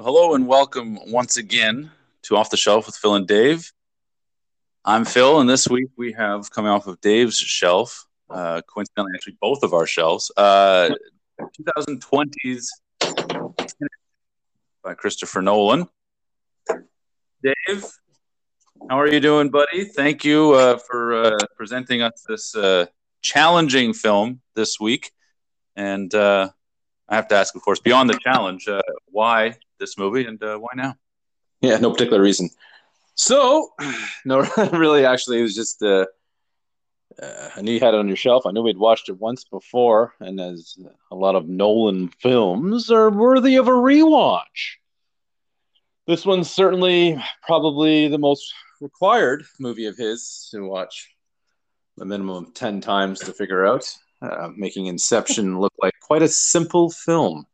Well, hello and welcome once again to Off the Shelf with Phil and Dave. I'm Phil, and this week we have coming off of Dave's shelf, uh, coincidentally, actually both of our shelves, uh, 2020's by Christopher Nolan. Dave, how are you doing, buddy? Thank you uh, for uh, presenting us this uh, challenging film this week. And uh, I have to ask, of course, beyond the challenge, uh, why this movie and uh, why now? Yeah, no particular reason. So, no, really, actually, it was just uh, uh, I knew you had it on your shelf. I knew we'd watched it once before, and as a lot of Nolan films are worthy of a rewatch. This one's certainly probably the most required movie of his to watch a minimum of 10 times to figure out, uh, making Inception look like quite a simple film.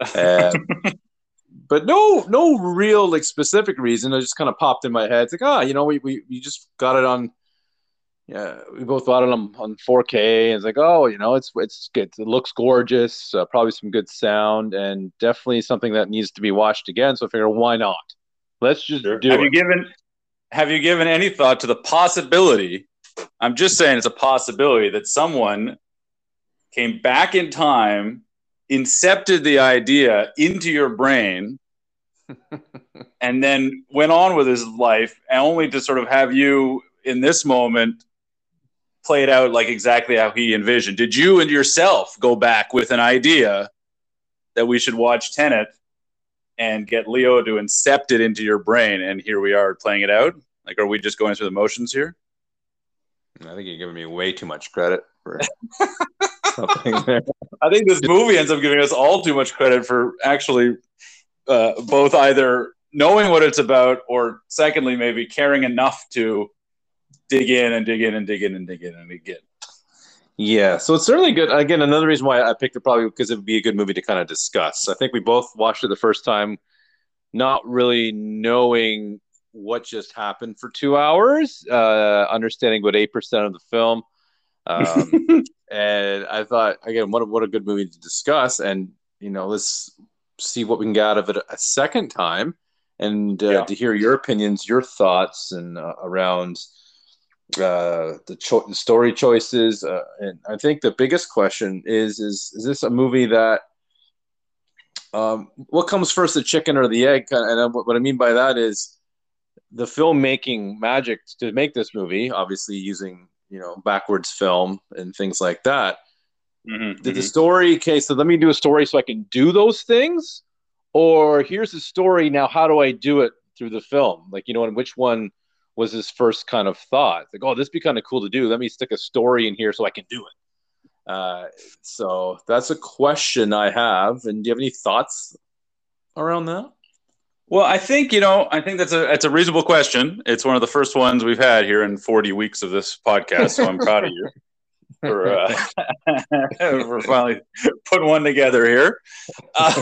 but no, no real like specific reason. It just kind of popped in my head. It's like, ah, you know, we, we, we just got it on. Yeah, we both got it on, on 4K. And it's like, oh, you know, it's it's good. It looks gorgeous. Uh, probably some good sound, and definitely something that needs to be watched again. So I figure, why not? Let's just Sure. do have it. you given Have you given any thought to the possibility? I'm just saying it's a possibility that someone came back in time, incepted the idea into your brain, and then went on with his life, and only to sort of have you in this moment play it out like exactly how he envisioned. Did you and yourself go back with an idea that we should watch Tenet and get Leo to incept it into your brain, and here we are playing it out? Like, are we just going through the motions here? I think you're giving me way too much credit for something there. I think this movie ends up giving us all too much credit for actually uh, both either knowing what it's about or secondly maybe caring enough to dig in and dig in and dig in and dig in and dig in. Yeah, so it's certainly good. Again, another reason why I picked it probably because it would be a good movie to kind of discuss. I think we both watched it the first time, not really knowing what just happened for two hours, uh, understanding about eight percent of the film, um, and I thought again, what a, what a good movie to discuss, and you know, let's see what we can get out of it a second time, and uh, Yeah. to hear your opinions, your thoughts, and uh, around uh, the, cho- the story choices. Uh, and I think the biggest question is: is is this a movie that um, what comes first, the chicken or the egg? And I- what I mean by that is the filmmaking magic to make this movie, obviously using you know backwards film and things like that. Mhm, Did the mhm. story okay? So let me do a story so I can do those things, or here's the story. Now, how do I do it through the film? Like you know, and which one was his first kind of thought? Like, oh, this would be kind of cool to do. Let me stick a story in here so I can do it. Uh, so that's a question I have. And do you have any thoughts around that? Well, I think you know. I think that's a it's a reasonable question. It's one of the first ones we've had here in 40 weeks of this podcast, so I'm proud of you for uh, for finally putting one together here.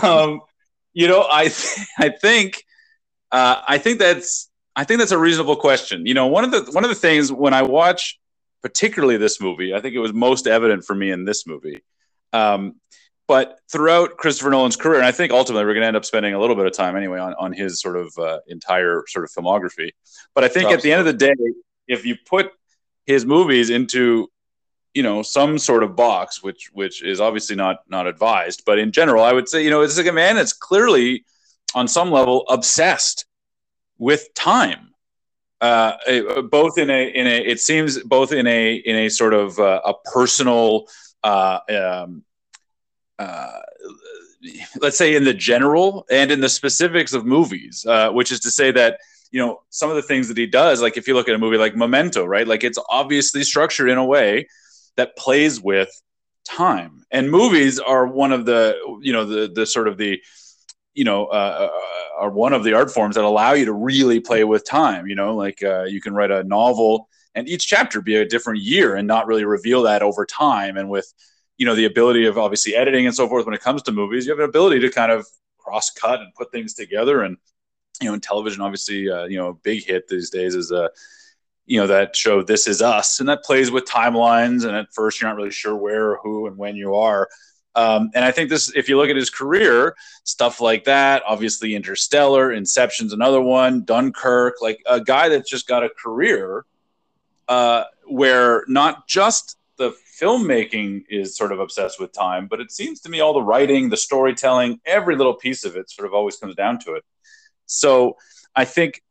Um, you know, I th- I think uh, I think that's I think that's a reasonable question. You know, one of the one of the things when I watch particularly this movie, I think it was most evident for me in this movie. Um, but throughout Christopher Nolan's career, and I think ultimately we're going to end up spending a little bit of time anyway on, on his sort of uh, entire sort of filmography. But I think at the end of the day, if you put his movies into you know some sort of box, which which is obviously not not advised, but in general, I would say you know it's like a man that's clearly on some level obsessed with time. Uh, eh, both in a in a it seems both in a in a sort of uh, a personal uh, um, uh, let's say in the general and in the specifics of movies, uh, which is to say that you know some of the things that he does, like if you look at a movie like Memento, right? Like it's obviously structured in a way that plays with time, and movies are one of the you know the the sort of the you know uh, uh, are one of the art forms that allow you to really play with time. You know, like uh, you can write a novel and each chapter be a different year and not really reveal that over time, and with you know the ability of obviously editing and so forth when it comes to movies you have an ability to kind of cross cut and put things together and you know in television obviously uh, you know a big hit these days is a you know that show this is us and that plays with timelines and at first you're not really sure where who and when you are Um, and I think this, if you look at his career, stuff like that, obviously Interstellar, Inception's another one, Dunkirk, like a guy that's just got a career uh, where not just the filmmaking is sort of obsessed with time, but it seems to me all the writing, the storytelling, every little piece of it sort of always comes down to it. So I think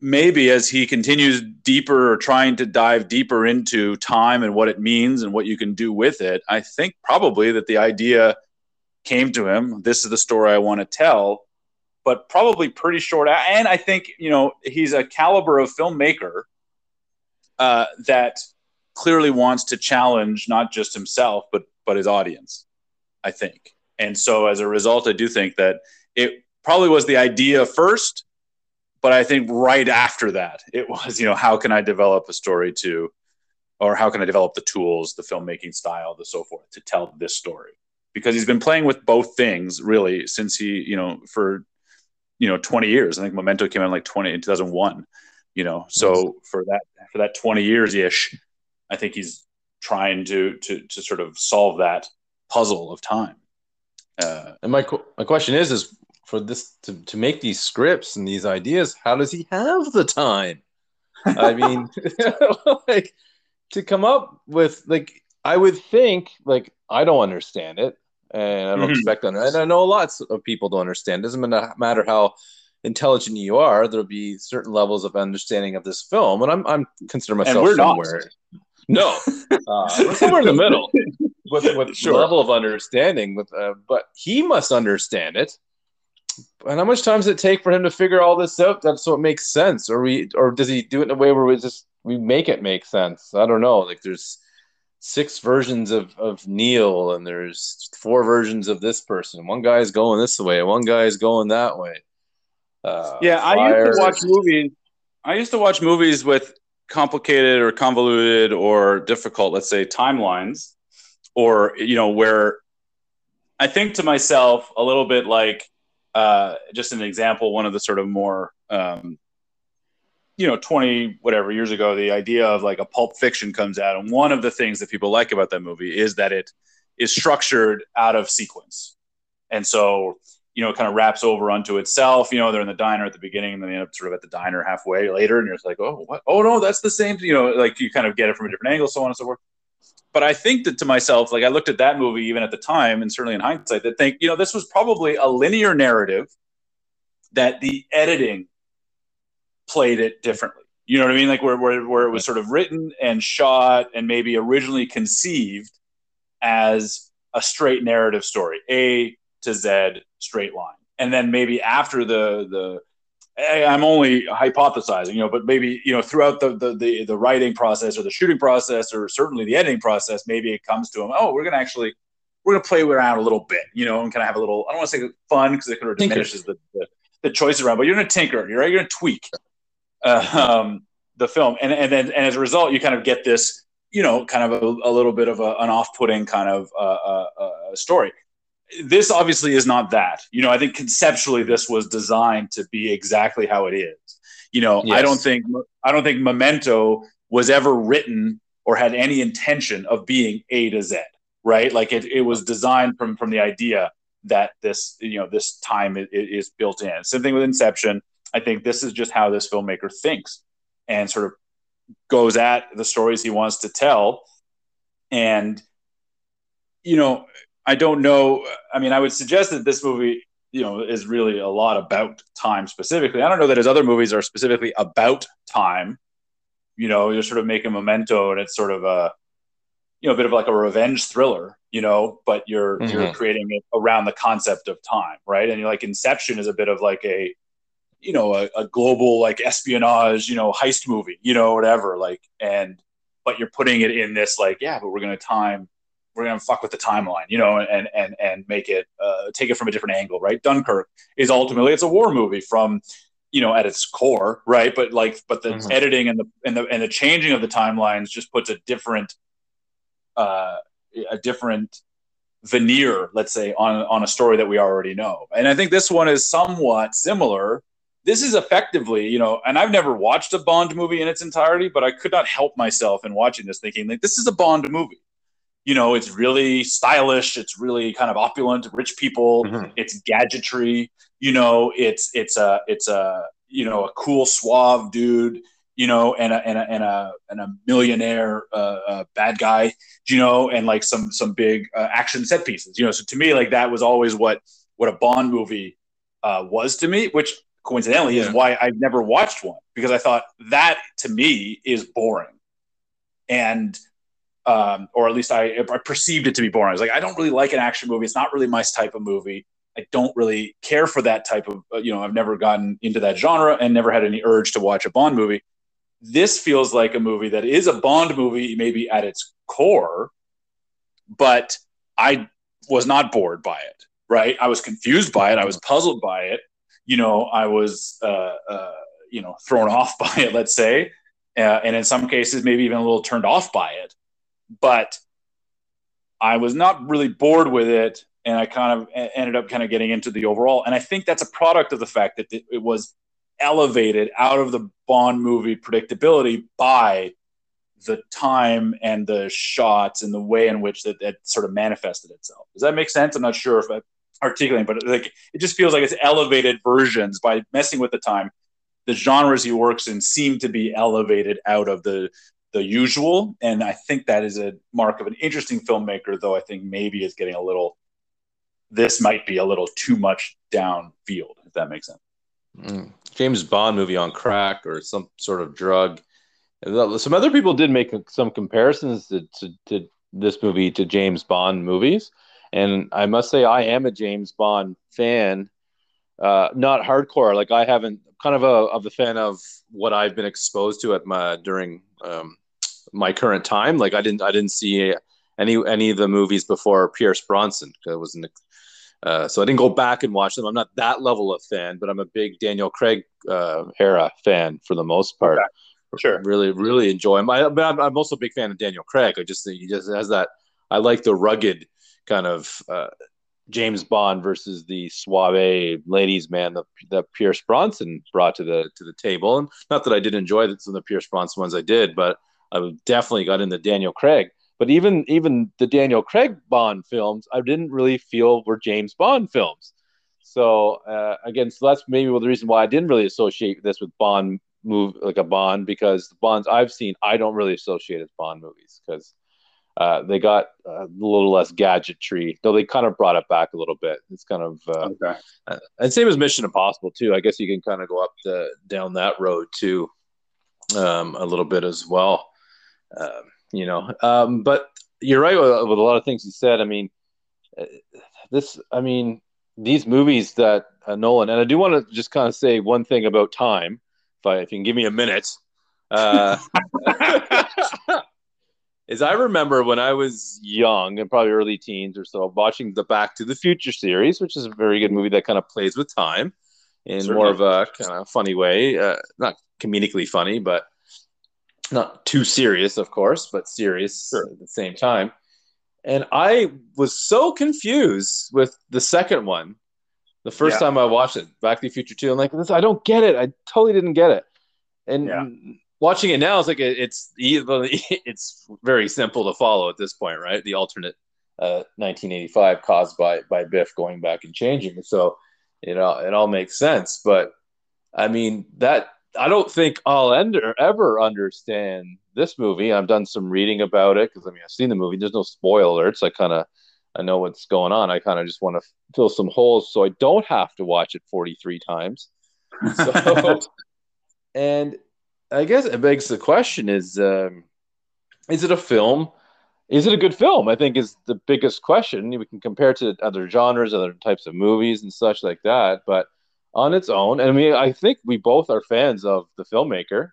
maybe as he continues deeper or trying to dive deeper into time and what it means and what you can do with it, I think probably that the idea came to him. This is the story I want to tell, but probably pretty short. And I think, you know, he's a caliber of filmmaker uh, that clearly wants to challenge not just himself, but, but his audience, I think. And so as a result, I do think that it probably was the idea first but I think right after that, it was, you know, how can I develop a story to, or how can I develop the tools, the filmmaking style, the so forth to tell this story? Because he's been playing with both things really since he, you know, for, you know, 20 years. I think Memento came out in like 20 in 2001, you know, so for that, for that 20 years ish, I think he's trying to, to, to sort of solve that puzzle of time. Uh, and my, my question is, is for this to, to make these scripts and these ideas how does he have the time i mean like to come up with like i would think like i don't understand it and i don't mm-hmm. expect that and i know lots of people don't understand it doesn't matter how intelligent you are there'll be certain levels of understanding of this film and i'm, I'm consider myself somewhere not. no uh, somewhere in the middle with, with sure. level of understanding with uh, but he must understand it and how much time does it take for him to figure all this out? That's it makes sense, or we, or does he do it in a way where we just we make it make sense? I don't know. Like there's six versions of of Neil, and there's four versions of this person. One guy's going this way, one guy's going that way. Uh, yeah, I used to watch movies. I used to watch movies with complicated or convoluted or difficult, let's say, timelines, or you know, where I think to myself a little bit like uh, just an example, one of the sort of more, um, you know, 20 whatever years ago, the idea of like a pulp fiction comes out. And one of the things that people like about that movie is that it is structured out of sequence. And so, you know, it kind of wraps over onto itself. You know, they're in the diner at the beginning and then they end up sort of at the diner halfway later. And you're like, oh, what? Oh, no, that's the same. You know, like you kind of get it from a different angle, so on and so forth but I think that to myself, like I looked at that movie even at the time, and certainly in hindsight, that think, you know, this was probably a linear narrative that the editing played it differently. You know what I mean? Like where, where, where it was sort of written and shot and maybe originally conceived as a straight narrative story, A to Z straight line. And then maybe after the the I'm only hypothesizing, you know, but maybe you know throughout the, the the the, writing process or the shooting process or certainly the editing process, maybe it comes to them. Oh, we're gonna actually we're gonna play around a little bit, you know, and kind of have a little. I don't want to say fun because it kind of diminishes the, the, the choice around, but you're gonna tinker, you're right, you're gonna tweak uh, um, the film, and and then and as a result, you kind of get this, you know, kind of a, a little bit of a, an off-putting kind of uh, uh, uh story this obviously is not that. You know, I think conceptually this was designed to be exactly how it is. You know, yes. I don't think I don't think Memento was ever written or had any intention of being A to Z, right? Like it, it was designed from from the idea that this you know this time is, is built in. Same thing with Inception. I think this is just how this filmmaker thinks and sort of goes at the stories he wants to tell. And you know, I don't know. I mean, I would suggest that this movie, you know, is really a lot about time specifically. I don't know that his other movies are specifically about time. You know, you're sort of making Memento, and it's sort of a, you know, a bit of like a revenge thriller. You know, but you're mm-hmm. you're creating it around the concept of time, right? And you're like Inception is a bit of like a, you know, a, a global like espionage, you know, heist movie, you know, whatever. Like, and but you're putting it in this like, yeah, but we're going to time we're gonna fuck with the timeline, you know, and and and make it uh, take it from a different angle, right? Dunkirk is ultimately it's a war movie from you know at its core, right? But like, but the mm-hmm. editing and the and the and the changing of the timelines just puts a different uh, a different veneer, let's say, on on a story that we already know. And I think this one is somewhat similar. This is effectively, you know, and I've never watched a Bond movie in its entirety, but I could not help myself in watching this thinking like this is a Bond movie you know, it's really stylish. It's really kind of opulent, rich people. Mhm. It's gadgetry. You know, it's it's a it's a you know a cool suave dude. You know, and a and a and a, and a millionaire uh, uh, bad guy. You know, and like some some big uh, action set pieces. You know, so to me, like that was always what what a Bond movie uh, was to me, which coincidentally is why I've never watched one because I thought that to me is boring, and um, or at least I, I perceived it to be boring. I was like, I don't really like an action movie. It's not really my type of movie. I don't really care for that type of, uh, you know, I've never gotten into that genre and never had any urge to watch a Bond movie. This feels like a movie that is a Bond movie, maybe at its core, but I was not bored by it, right? I was confused by it. I was puzzled by it. You know, I was, uh, uh, you know, thrown off by it, let's say. Uh, and in some cases, maybe even a little turned off by it but I was not really bored with it, and I kind of ended up kind of getting into the overall. And I think that's a product of the fact that it was elevated out of the Bond movie predictability by the time and the shots and the way in which that, that sort of manifested itself. Does that make sense? I'm not sure if I articulating, but like it just feels like it's elevated versions by messing with the time. The genres he works in seem to be elevated out of the the usual. And I think that is a mark of an interesting filmmaker, though I think maybe it's getting a little, this might be a little too much downfield, if that makes sense. Mm. James Bond movie on crack or some sort of drug. Some other people did make some comparisons to, to, to this movie to James Bond movies. And I must say, I am a James Bond fan. Uh, not hardcore. Like I haven't kind of a of the fan of what I've been exposed to at my during um, my current time. Like I didn't I didn't see any any of the movies before Pierce Brosnan. 'cause It wasn't uh, so I didn't go back and watch them. I'm not that level of fan, but I'm a big Daniel Craig uh, era fan for the most part. Okay. Sure. Really, really enjoy him. I, but I'm, I'm also a big fan of Daniel Craig. I just think he just has that. I like the rugged kind of uh, James Bond versus the suave ladies man that, that Pierce Brosnan brought to the to the table. And not that I did enjoy some of the Pierce Brosnan ones I did, but I definitely got into Daniel Craig. But even even the Daniel Craig Bond films, I didn't really feel were James Bond films. So uh, again, so that's maybe the reason why I didn't really associate this with Bond move like a Bond because the Bonds I've seen I don't really associate as Bond movies because uh, they got a little less gadgetry, though they kind of brought it back a little bit. It's kind of uh, Okay. uh, and same as Mission Impossible too. I guess you can kind of go up the down that road too, um, a little bit as well. Um, you know, um, but you're right with, with a lot of things you said. I mean, uh, this. I mean, these movies that uh, Nolan and I do want to just kind of say one thing about time, if I if you can give me a minute. Uh, is I remember when I was young and probably early teens or so, watching the Back to the Future series, which is a very good movie that kind of plays with time in Certainly. more of a kind of funny way, uh, not comedically funny, but not too serious, of course, but serious Sure. at the same time. And I was so confused with the second one. The first Yeah. time I watched it, Back to the Future 2, I'm like, this, I don't get it. I totally didn't get it. And Yeah. watching it now, it's like it's it's very simple to follow at this point, right? The alternate uh, 1985 caused by by Biff going back and changing. So, you know, it all makes sense. But I mean, that I don't think I'll ender, ever understand this movie. I've done some reading about it because I mean, I've seen the movie. There's no spoiler alerts. I kind of I know what's going on. I kind of just want to fill some holes so I don't have to watch it 43 times. So, and I guess it begs the question: Is um, is it a film? Is it a good film? I think is the biggest question. We can compare it to other genres, other types of movies, and such like that. But on its own, and I mean, I think we both are fans of the filmmaker.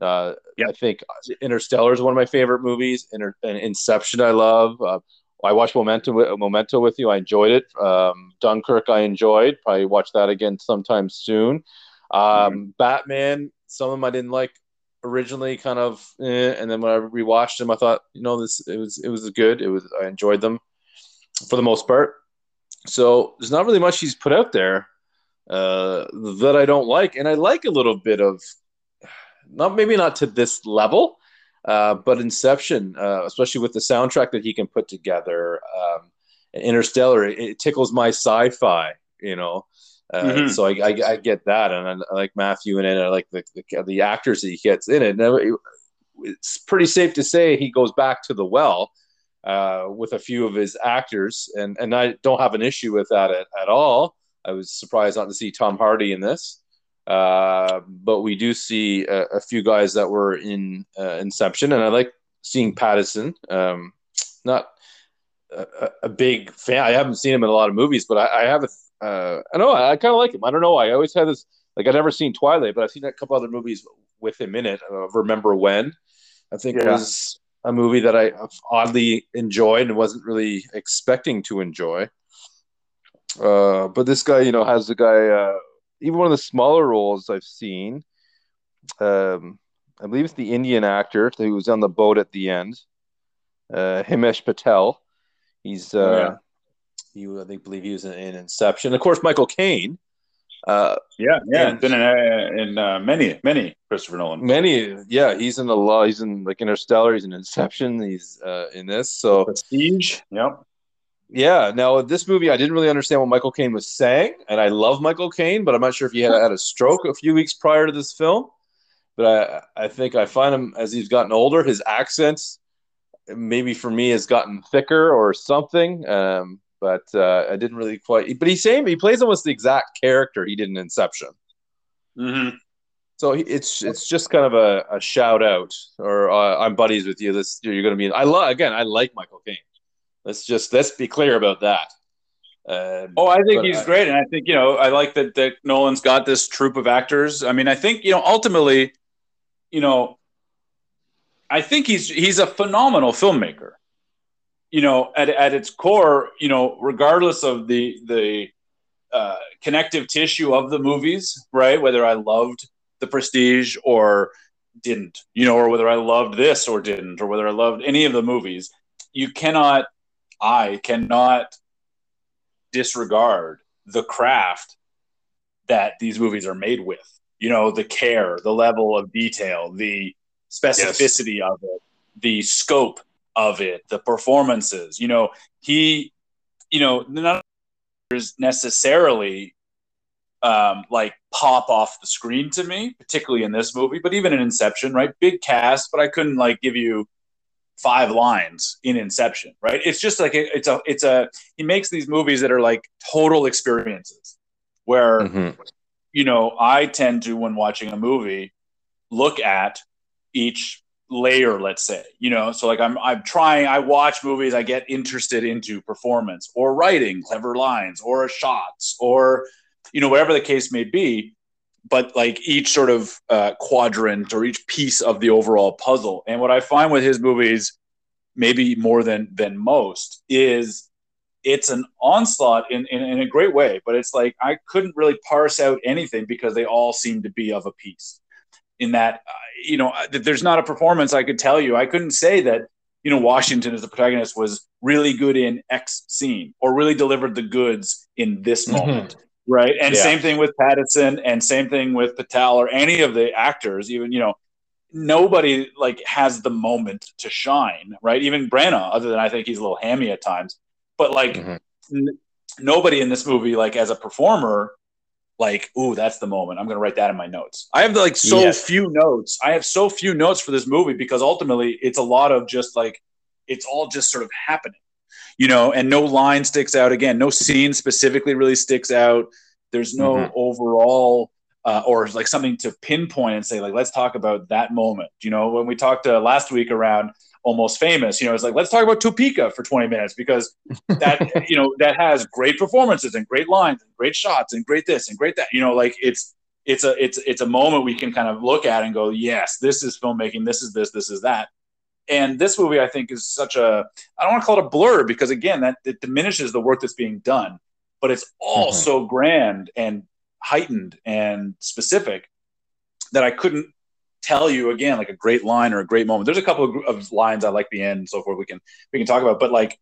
Uh, Yep. I think Interstellar is one of my favorite movies. Inter- and Inception, I love. Uh, I watched Memento, with- Memento with you. I enjoyed it. Um, Dunkirk, I enjoyed. Probably watch that again sometime soon. Um, Batman, some of them I didn't like originally, kind of, eh, and then when I rewatched them, I thought, you know, this it was it was good. It was I enjoyed them for the most part. So there's not really much he's put out there uh, that I don't like, and I like a little bit of not maybe not to this level. Uh, but Inception, uh, especially with the soundtrack that he can put together, um, Interstellar, it, it, tickles my sci-fi. You know, uh, mm-hmm. so I, I, I, get that, and I, like Matthew in it. I like the, the, the actors that he gets in it. it's pretty safe to say he goes back to the well uh, with a few of his actors, and and I don't have an issue with that at, at all. I was surprised not to see Tom Hardy in this. Uh, but we do see a, a, few guys that were in uh, Inception, and I like seeing Pattinson. Um, not a, a, big fan. I haven't seen him in a lot of movies, but I, I have a. Uh, I know I, I kind of like him. I don't know. Why. I always had this like I've never seen Twilight, but I've seen a couple other movies with him in it. Remember when? I think yeah. was a movie that I oddly enjoyed and wasn't really expecting to enjoy. Uh, but this guy, you know, has the guy uh, even one of the smaller roles I've seen. Um, I believe it's the Indian actor who was on the boat at the end, uh, Himesh Patel. He's uh, oh, yeah. he, I think, believe he was in, in Inception. Of course, Michael Caine. Uh, yeah, yeah, and, been in, uh, in uh, many, many Christopher Nolan. Many, yeah, he's in a lot. He's in like Interstellar. He's in Inception. He's uh, in this. So Prestige. Yep. Yeah. Now, this movie, I didn't really understand what Michael Caine was saying, and I love Michael Caine, but I'm not sure if he had, had a stroke a few weeks prior to this film. But I, I think I find him as he's gotten older, his accent, maybe for me, has gotten thicker or something. Um, but uh, I didn't really quite. But he's saying he plays almost the exact character he did in Inception. Mm-hmm. So it's it's just kind of a, a shout out, or uh, I'm buddies with you. This you're going to be. I love again. I like Michael Caine. Let's just let's be clear about that. Um, oh, I think he's I, great, and I think you know I like that that Nolan's got this troupe of actors. I mean, I think you know ultimately, you know, I think he's he's a phenomenal filmmaker. You know, at at its core, you know, regardless of the the uh, connective tissue of the movies, right? Whether I loved The Prestige or didn't, you know, or whether I loved this or didn't, or whether I loved any of the movies, you cannot I cannot disregard the craft that these movies are made with. You know, the care, the level of detail, the specificity yes. of it, the scope of it, the performances. You know, he, you know, none necessarily um, like pop off the screen to me, particularly in this movie, but even in Inception, right? Big cast, but I couldn't like give you five lines in Inception, right? It's just like it's a it's a he makes these movies that are like total experiences where mm-hmm. you know, I tend to when watching a movie look at each layer, let's say, you know, so like I'm I'm trying I watch movies, I get interested into performance or writing, clever lines or shots or you know, whatever the case may be but like each sort of uh, quadrant or each piece of the overall puzzle. And what I find with his movies, maybe more than than most, is it's an onslaught in, in, in a great way. But it's like I couldn't really parse out anything because they all seem to be of a piece. In that, uh, you know, there's not a performance I could tell you. I couldn't say that you know Washington as the protagonist was really good in X scene or really delivered the goods in this mm-hmm. Right? And yeah. same thing with Pattinson, and same thing with Patel or any of the actors. Even you know, nobody like has the moment to shine, right? Even Branagh, other than I think he's a little hammy at times, but like mm-hmm. n- nobody in this movie, like as a performer, like, ooh, that's the moment. I'm going to write that in my notes. I have like so yes. few notes. I have so few notes for this movie because ultimately it's a lot of just like it's all just sort of happening you know, and no line sticks out. Again, no scene specifically really sticks out. There's no mm-hmm. overall uh, or like something to pinpoint and say like, let's talk about that moment. You know, when we talked uh, last week around almost famous, you know, it's like let's talk about Topeka for 20 minutes because that you know that has great performances and great lines and great shots and great this and great that. You know, like it's it's a it's it's a moment we can kind of look at and go, yes, this is filmmaking. This is this. This is that. And this movie, I think, is such a I don't want to call it a blur because again, that it diminishes the work that's being done, but it's all mm-hmm. so grand and heightened and specific that I couldn't tell you again like a great line or a great moment. There's a couple of, of lines I like the end and so forth. We can we can talk about, but like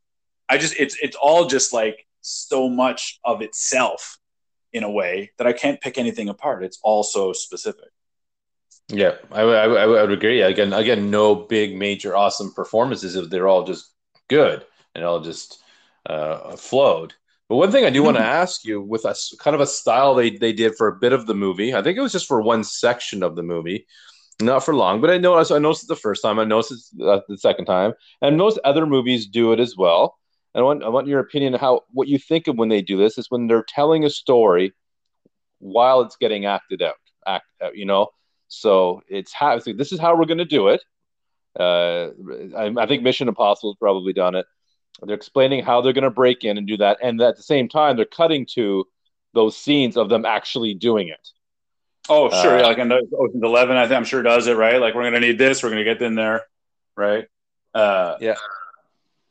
I just it's it's all just like so much of itself in a way that I can't pick anything apart. It's all so specific. Yeah, I, I, I would agree. Again, again, no big, major, awesome performances. If they're all just good and all just uh, flowed. But one thing I do want to mm-hmm. ask you, with a kind of a style they they did for a bit of the movie, I think it was just for one section of the movie, not for long. But I noticed I noticed it the first time, I noticed it uh, the second time, and most other movies do it as well. And I want I want your opinion on how what you think of when they do this is when they're telling a story while it's getting acted out, act out, you know. So it's how this is how we're going to do it. Uh, I, I think Mission Impossible has probably done it they're explaining how they're going to break in and do that, and at the same time, they're cutting to those scenes of them actually doing it. Oh, sure. Uh, like in Ocean's Eleven, I think I'm sure does it right. Like we're going to need this. We're going to get in there, right? Uh, yeah.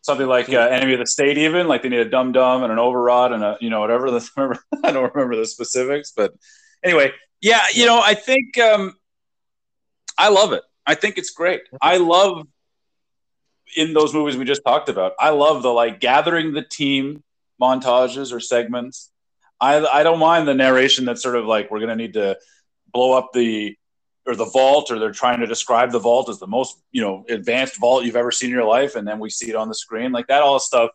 Something like uh, Enemy of the State, even like they need a dum dum and an overrod and a you know whatever. The, I don't remember the specifics, but anyway, yeah. You know, I think um, I love it. I think it's great. I love in those movies we just talked about. I love the like gathering the team montages or segments. I I don't mind the narration that's sort of like we're gonna need to blow up the or the vault or they're trying to describe the vault as the most you know advanced vault you've ever seen in your life and then we see it on the screen like that all stuff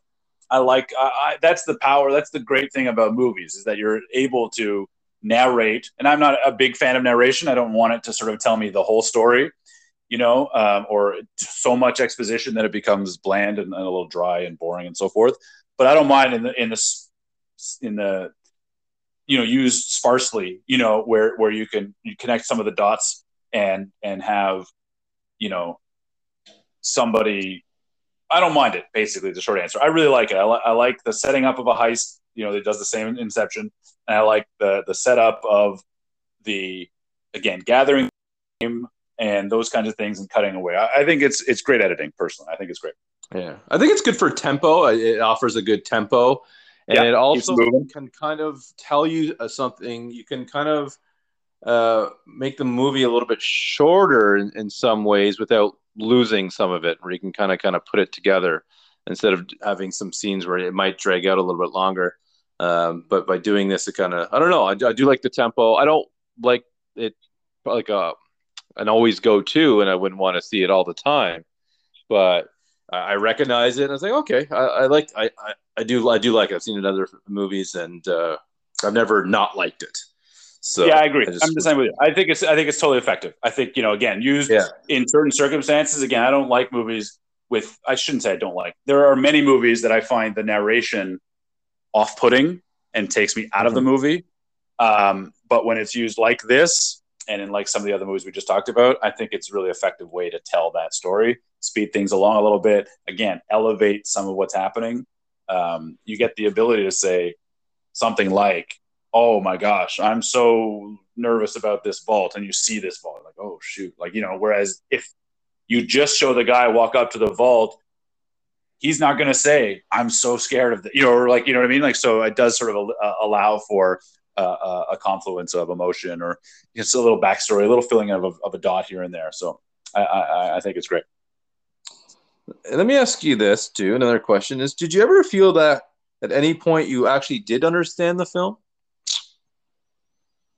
i like I, I, that's the power that's the great thing about movies is that you're able to narrate and i'm not a big fan of narration i don't want it to sort of tell me the whole story you know, um, or so much exposition that it becomes bland and, and, a little dry and boring and so forth. But I don't mind in the in the in the you know used sparsely, you know, where where you can you connect some of the dots and and have you know somebody. I don't mind it. Basically, the short answer. I really like it. I, li- I like the setting up of a heist. You know, it does the same in Inception, and I like the the setup of the again gathering game and those kinds of things and cutting away. I, I, think it's it's great editing. Personally, I think it's great. Yeah, I think it's good for tempo. It offers a good tempo, and yeah, it also can kind of tell you uh, something. You can kind of uh, make the movie a little bit shorter in, in some ways without losing some of it, where you can kind of kind of put it together instead of having some scenes where it might drag out a little bit longer. Um, but by doing this, it kind of I don't know. I, I do like the tempo. I don't like it like a uh, an always go to, and I wouldn't want to see it all the time. But I, recognize it, and I was like, okay, I, I like, I, I, I, do, I do like. It. I've seen it in other movies, and uh, I've never not liked it. So yeah, I agree. I am the same with you. I think it's, I think it's totally effective. I think you know, again, used yeah. in certain circumstances. Again, I don't like movies with. I shouldn't say I don't like. There are many movies that I find the narration off-putting and takes me out mm-hmm. of the mm-hmm. movie. Um, but when it's used like this, and in like some of the other movies we just talked about, I think it's a really effective way to tell that story, speed things along a little bit. Again, elevate some of what's happening. Um, you get the ability to say something like, "Oh my gosh, I'm so nervous about this vault," and you see this vault, like, "Oh shoot!" Like you know. Whereas if you just show the guy walk up to the vault, he's not going to say, "I'm so scared of the," you know, or like you know what I mean. Like so, it does sort of uh, allow for uh, a confluence of emotion or just a little backstory, a little filling of a, of a dot here and there. So I, I, I think it's great. Let me ask you this too. Another question is: Did you ever feel that at any point you actually did understand the film?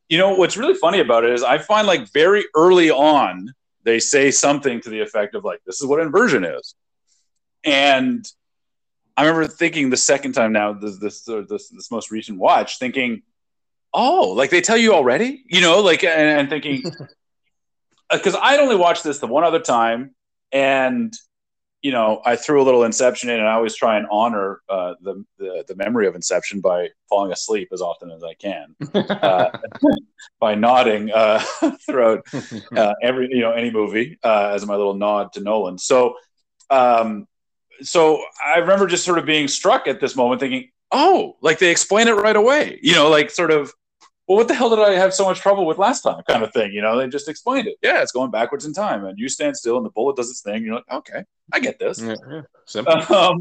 You know what's really funny about it is I find like very early on they say something to the effect of like this is what inversion is, and I remember thinking the second time now this this this, this most recent watch thinking oh, like they tell you already, you know, like and, and thinking because I'd only watched this the one other time, and you know, I threw a little Inception in, and I always try and honor uh, the, the, the memory of Inception by falling asleep as often as I can, uh, by nodding uh, throughout uh, every you know any movie uh, as my little nod to Nolan. So, um, so I remember just sort of being struck at this moment, thinking, oh, like they explain it right away, you know, like sort of well, what the hell did I have so much trouble with last time? Kind of thing, you know. They just explained it. Yeah, it's going backwards in time, and you stand still, and the bullet does its thing. You're like, okay, I get this. Yeah, yeah. Simple. Um,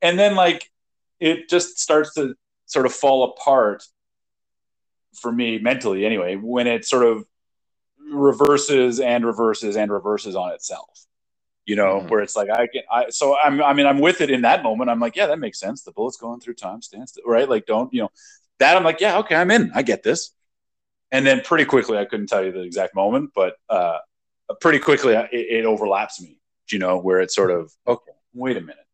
and then like it just starts to sort of fall apart for me mentally, anyway, when it sort of reverses and reverses and reverses on itself. You know, mm-hmm. where it's like I can, I so I'm, I mean, I'm with it in that moment. I'm like, yeah, that makes sense. The bullet's going through time, stands right? Like, don't you know? that I'm like, yeah, okay, I'm in. I get this. and then pretty quickly, I couldn't tell you the exact moment, but uh, pretty quickly it, it overlaps me. You know, where it's sort of okay. Wait a minute.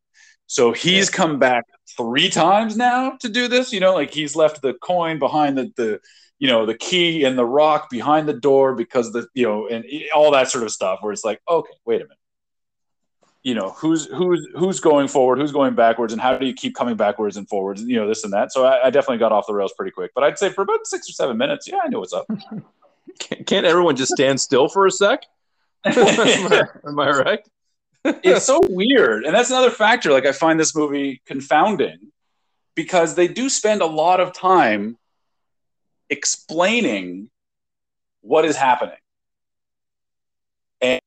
So he's come back three times now to do this. You know, like he's left the coin behind the the you know the key and the rock behind the door because the you know and all that sort of stuff. Where it's like, okay, wait a minute you know who's who's who's going forward who's going backwards and how do you keep coming backwards and forwards you know this and that. So I, I, definitely got off the rails pretty quick but i'd say for about six or seven minutes yeah i know what's up. Can't everyone just stand still for a sec? Am, I, am I right? It's so weird. And that's another factor like i find this movie confounding because they do spend a lot of time explaining what is happening. And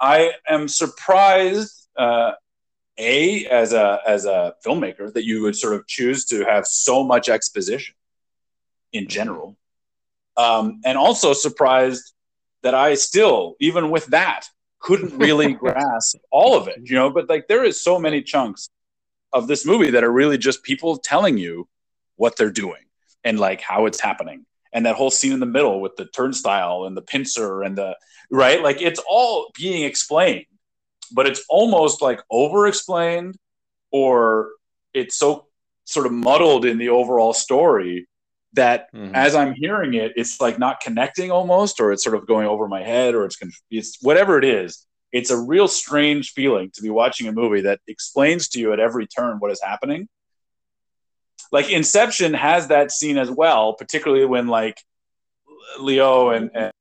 i am surprised uh, a as a as a filmmaker that you would sort of choose to have so much exposition in general, um, and also surprised that I still, even with that, couldn't really grasp all of it. You know, but like there is so many chunks of this movie that are really just people telling you what they're doing and like how it's happening. And that whole scene in the middle with the turnstile and the pincer and the right? Like it's all being explained but it's almost like over explained or it's so sort of muddled in the overall story that mm-hmm. as I'm hearing it, it's like not connecting almost, or it's sort of going over my head, or it's, it's whatever it is. It's a real strange feeling to be watching a movie that explains to you at every turn what is happening. Like Inception has that scene as well, particularly when like Leo and, and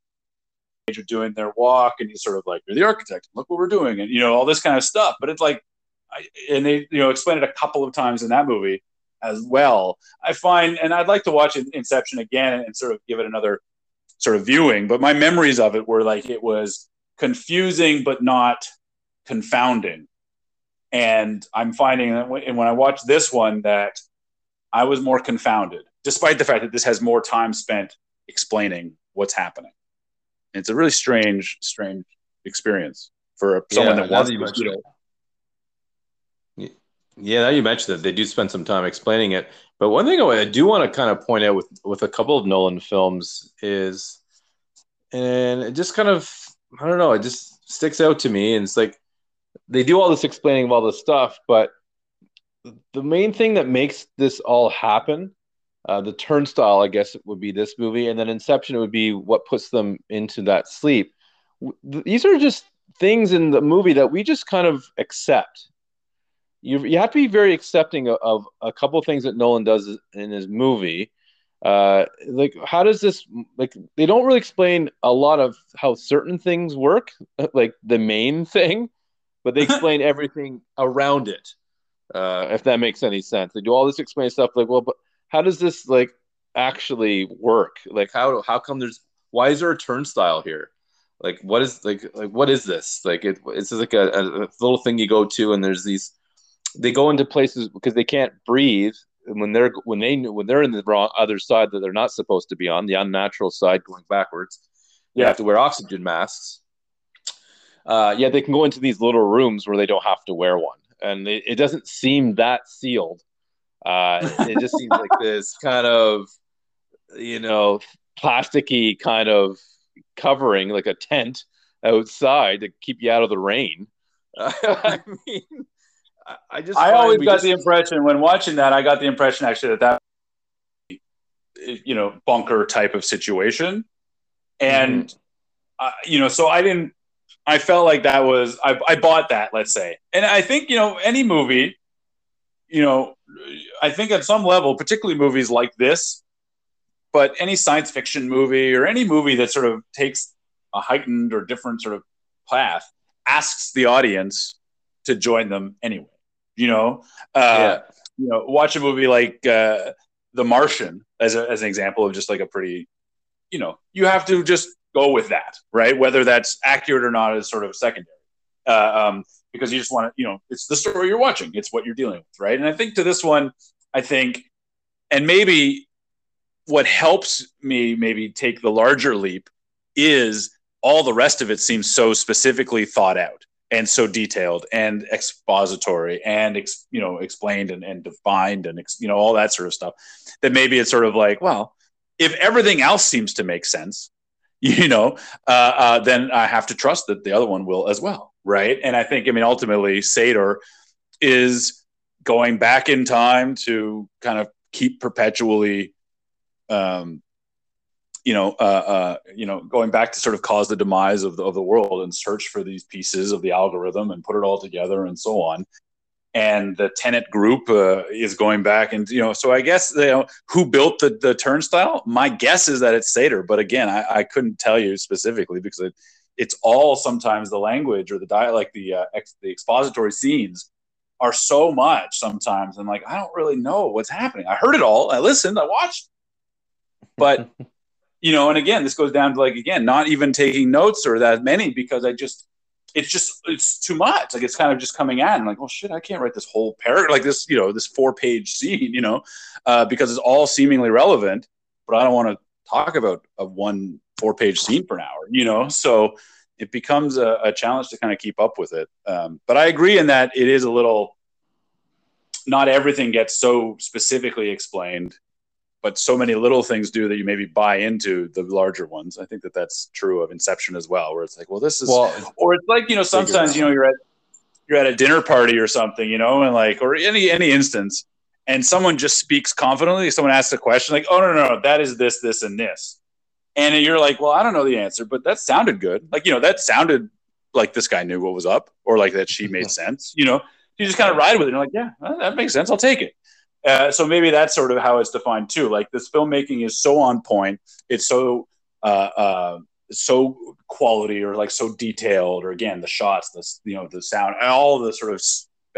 are doing their walk and he's sort of like you're the architect look what we're doing and you know all this kind of stuff. But it's like I, and they you know explain it a couple of times in that movie as well. I find and i'd like to watch inception again and sort of give it another sort of viewing but my memories of it were like it was confusing but not confounding. And i'm finding that when, when i watch this one that i was more confounded despite the fact that this has more time spent explaining what's happening it's a really strange, strange experience for someone yeah, that wants to. Yeah, now you mentioned that they do spend some time explaining it. But one thing I do want to kind of point out with with a couple of Nolan films is, and it just kind of I don't know, it just sticks out to me. And it's like they do all this explaining of all this stuff, but the main thing that makes this all happen uh, the turnstile, I guess, it would be this movie, and then Inception would be what puts them into that sleep. These are just things in the movie that we just kind of accept. You, you have to be very accepting of, of a couple of things that Nolan does in his movie. Uh, like, how does this like? They don't really explain a lot of how certain things work, like the main thing, but they explain everything around it. Uh, if that makes any sense, they do all this explain stuff like, well, but how does this like actually work? Like how how come there's why is there a turnstile here? Like what is like like what is this? Like it, it's like a, a little thing you go to and there's these they go into places because they can't breathe and when they're when they when they're in the wrong other side that they're not supposed to be on the unnatural side going backwards yeah. have to wear oxygen masks uh, yeah they can go into these little rooms where they don't have to wear one and it, it doesn't seem that sealed uh, it just seems like this kind of, you know, plasticky kind of covering, like a tent outside to keep you out of the rain. Uh, I mean, I just I always got just... the impression when watching that, I got the impression actually that that you know bunker type of situation, and mm-hmm. uh, you know, so I didn't. I felt like that was I, I bought that, let's say, and I think you know any movie you know, I think at some level, particularly movies like this, but any science fiction movie or any movie that sort of takes a heightened or different sort of path asks the audience to join them anyway. You know, uh, yeah. you know, watch a movie like uh, The Martian as, a, as an example of just like a pretty, you know, you have to just go with that, right? Whether that's accurate or not is sort of secondary. Uh, um, because you just want to, you know, it's the story you're watching, it's what you're dealing with, right? And I think to this one, I think, and maybe what helps me maybe take the larger leap is all the rest of it seems so specifically thought out and so detailed and expository and ex, you know explained and, and defined and ex, you know all that sort of stuff that maybe it's sort of like well if everything else seems to make sense, you know, uh, uh, then I have to trust that the other one will as well, right? And I think, I mean, ultimately, Sator is going back in time to kind of keep perpetually, um, you know, uh, uh, you know, going back to sort of cause the demise of the, of the world and search for these pieces of the algorithm and put it all together and so on and the Tenet group uh, is going back and you know so i guess you know who built the, the turnstile my guess is that it's sator but again i, I couldn't tell you specifically because it, it's all sometimes the language or the dialect the uh, ex, the expository scenes are so much sometimes and like i don't really know what's happening. I heard it all. I listened. I watched. But you know and again this goes down to like again not even taking notes or that many because i just it's just it's too much. Like it's kind of just coming at and like, oh shit, I can't write this whole paragraph like this, you know, this four page scene, you know, uh, because it's all seemingly relevant, but I don't want to talk about a one four page scene per hour, you know. So it becomes a, a challenge to kind of keep up with it. Um, but I agree in that it is a little. Not everything gets so specifically explained but so many little things do that you maybe buy into the larger ones. I think that that's true of Inception as well, where it's like, well, this is, well, or it's like you know, sometimes you know you're at you're at a dinner party or something, you know, and like or any any instance, and someone just speaks confidently. Someone asks a question like, oh no no no, that is this this and this, and you're like, well, I don't know the answer, but that sounded good. Like you know, that sounded like this guy knew what was up, or like that she made sense. You know, you just kind of ride with it. And you're like, yeah, that makes sense. I'll take it. Uh, so maybe that's sort of how it's defined too. Like this filmmaking is so on point, it's so uh, uh, so quality or like so detailed, or again the shots, the you know the sound, all the sort of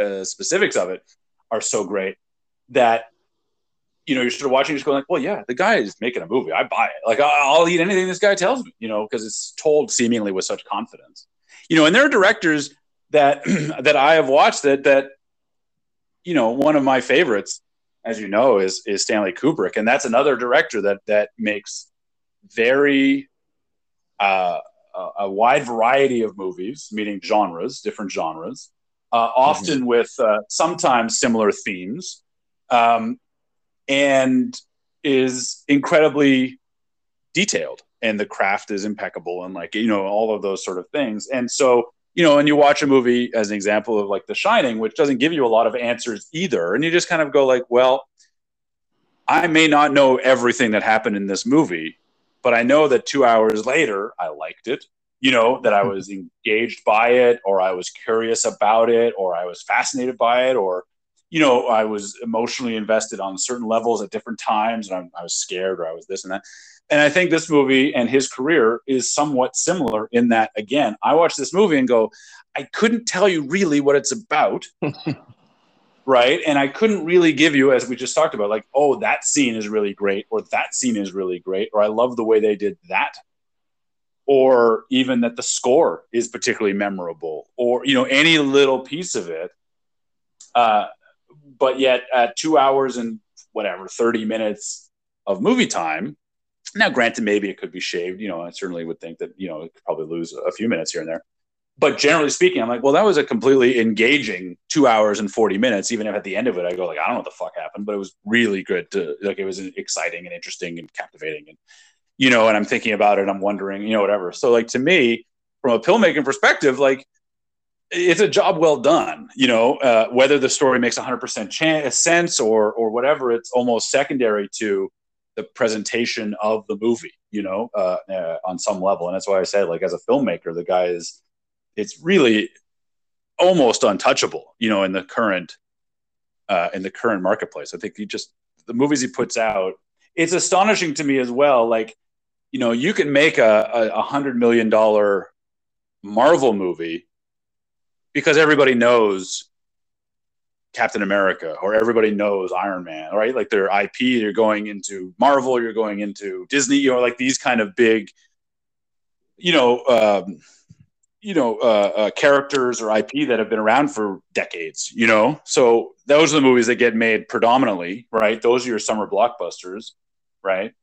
uh, specifics of it are so great that you know you're sort of watching, just going like, well, yeah, the guy is making a movie. I buy it. Like I'll eat anything this guy tells me, you know, because it's told seemingly with such confidence. You know, and there are directors that that I have watched that that you know one of my favorites as you know, is is Stanley Kubrick, and that's another director that that makes very uh, a wide variety of movies, meaning genres, different genres, uh, often mm-hmm. with uh, sometimes similar themes, um, and is incredibly detailed. And the craft is impeccable, and like you know all of those sort of things. And so you know, and you watch a movie as an example of like The Shining, which doesn't give you a lot of answers either. And you just kind of go like, well, I may not know everything that happened in this movie, but I know that two hours later, I liked it. You know, that I hmm. was engaged by it, or I was curious about it, or I was fascinated by it, or, you know, I was emotionally invested on certain levels at different times, and I, I was scared, or I was this and that. And I think this movie and his career is somewhat similar in that, again, I watch this movie and go, I couldn't tell you really what it's about. right. And I couldn't really give you, as we just talked about, like, oh, that scene is really great, or that scene is really great, or I love the way they did that. Or even that the score is particularly memorable, or, you know, any little piece of it. Uh, but yet, at two hours and whatever, 30 minutes of movie time, now, granted, maybe it could be shaved. You know, I certainly would think that you know it could probably lose a few minutes here and there. But generally speaking, I'm like, well, that was a completely engaging two hours and 40 minutes. Even if at the end of it, I go like, I don't know what the fuck happened, but it was really good to like, it was exciting and interesting and captivating. And, you know, and I'm thinking about it, I'm wondering, you know, whatever. So like to me, from a pill making perspective, like it's a job well done, you know, uh, whether the story makes 100% chance, sense or, or whatever, it's almost secondary to the presentation of the movie, you know, uh, uh, on some level. And that's why I said, like, as a filmmaker, the guy is, it's really almost untouchable, you know, in the current, uh, in the current marketplace. I think he just, the movies he puts out, it's astonishing to me as well. Like, you know, you can make a, a hundred million dollar Marvel movie because everybody knows Captain America or everybody knows Iron Man, right? Like their IP, you're going into Marvel, you're going into Disney, you know, like these kind of big, you know, um, you know, uh, uh, characters or IP that have been around for decades, you know? So those are the movies that get made predominantly, right? Those are your summer blockbusters, right?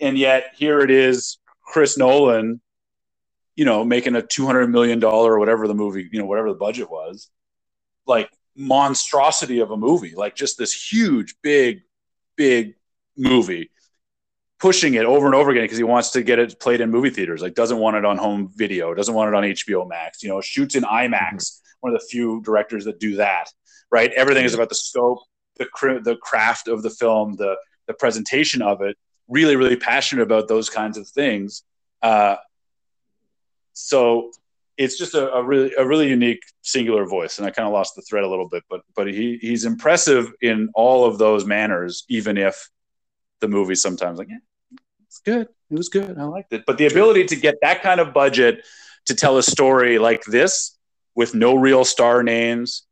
And yet here it is, Chris Nolan, you know, making a $200 million or whatever the movie, you know, whatever the budget was, like monstrosity of a movie, like just this huge, big, big movie. pushing it over and over again because he wants to get it played in movie theaters. Like doesn't want it on home video, doesn't want it on HBO Max. You know, shoots in IMAX. Mm-hmm. One of the few directors that do that. Right. Everything is about the scope, the the craft of the film, the the presentation of it. Really, really passionate about those kinds of things. Uh, so it's just a, a, really a really unique singular voice and i kind of lost the thread a little bit but but he he's impressive in all of those manners even if the movie sometimes like yeah, it's good. It was good. I liked it. But the ability to get that kind of budget to tell a story like this with no real star names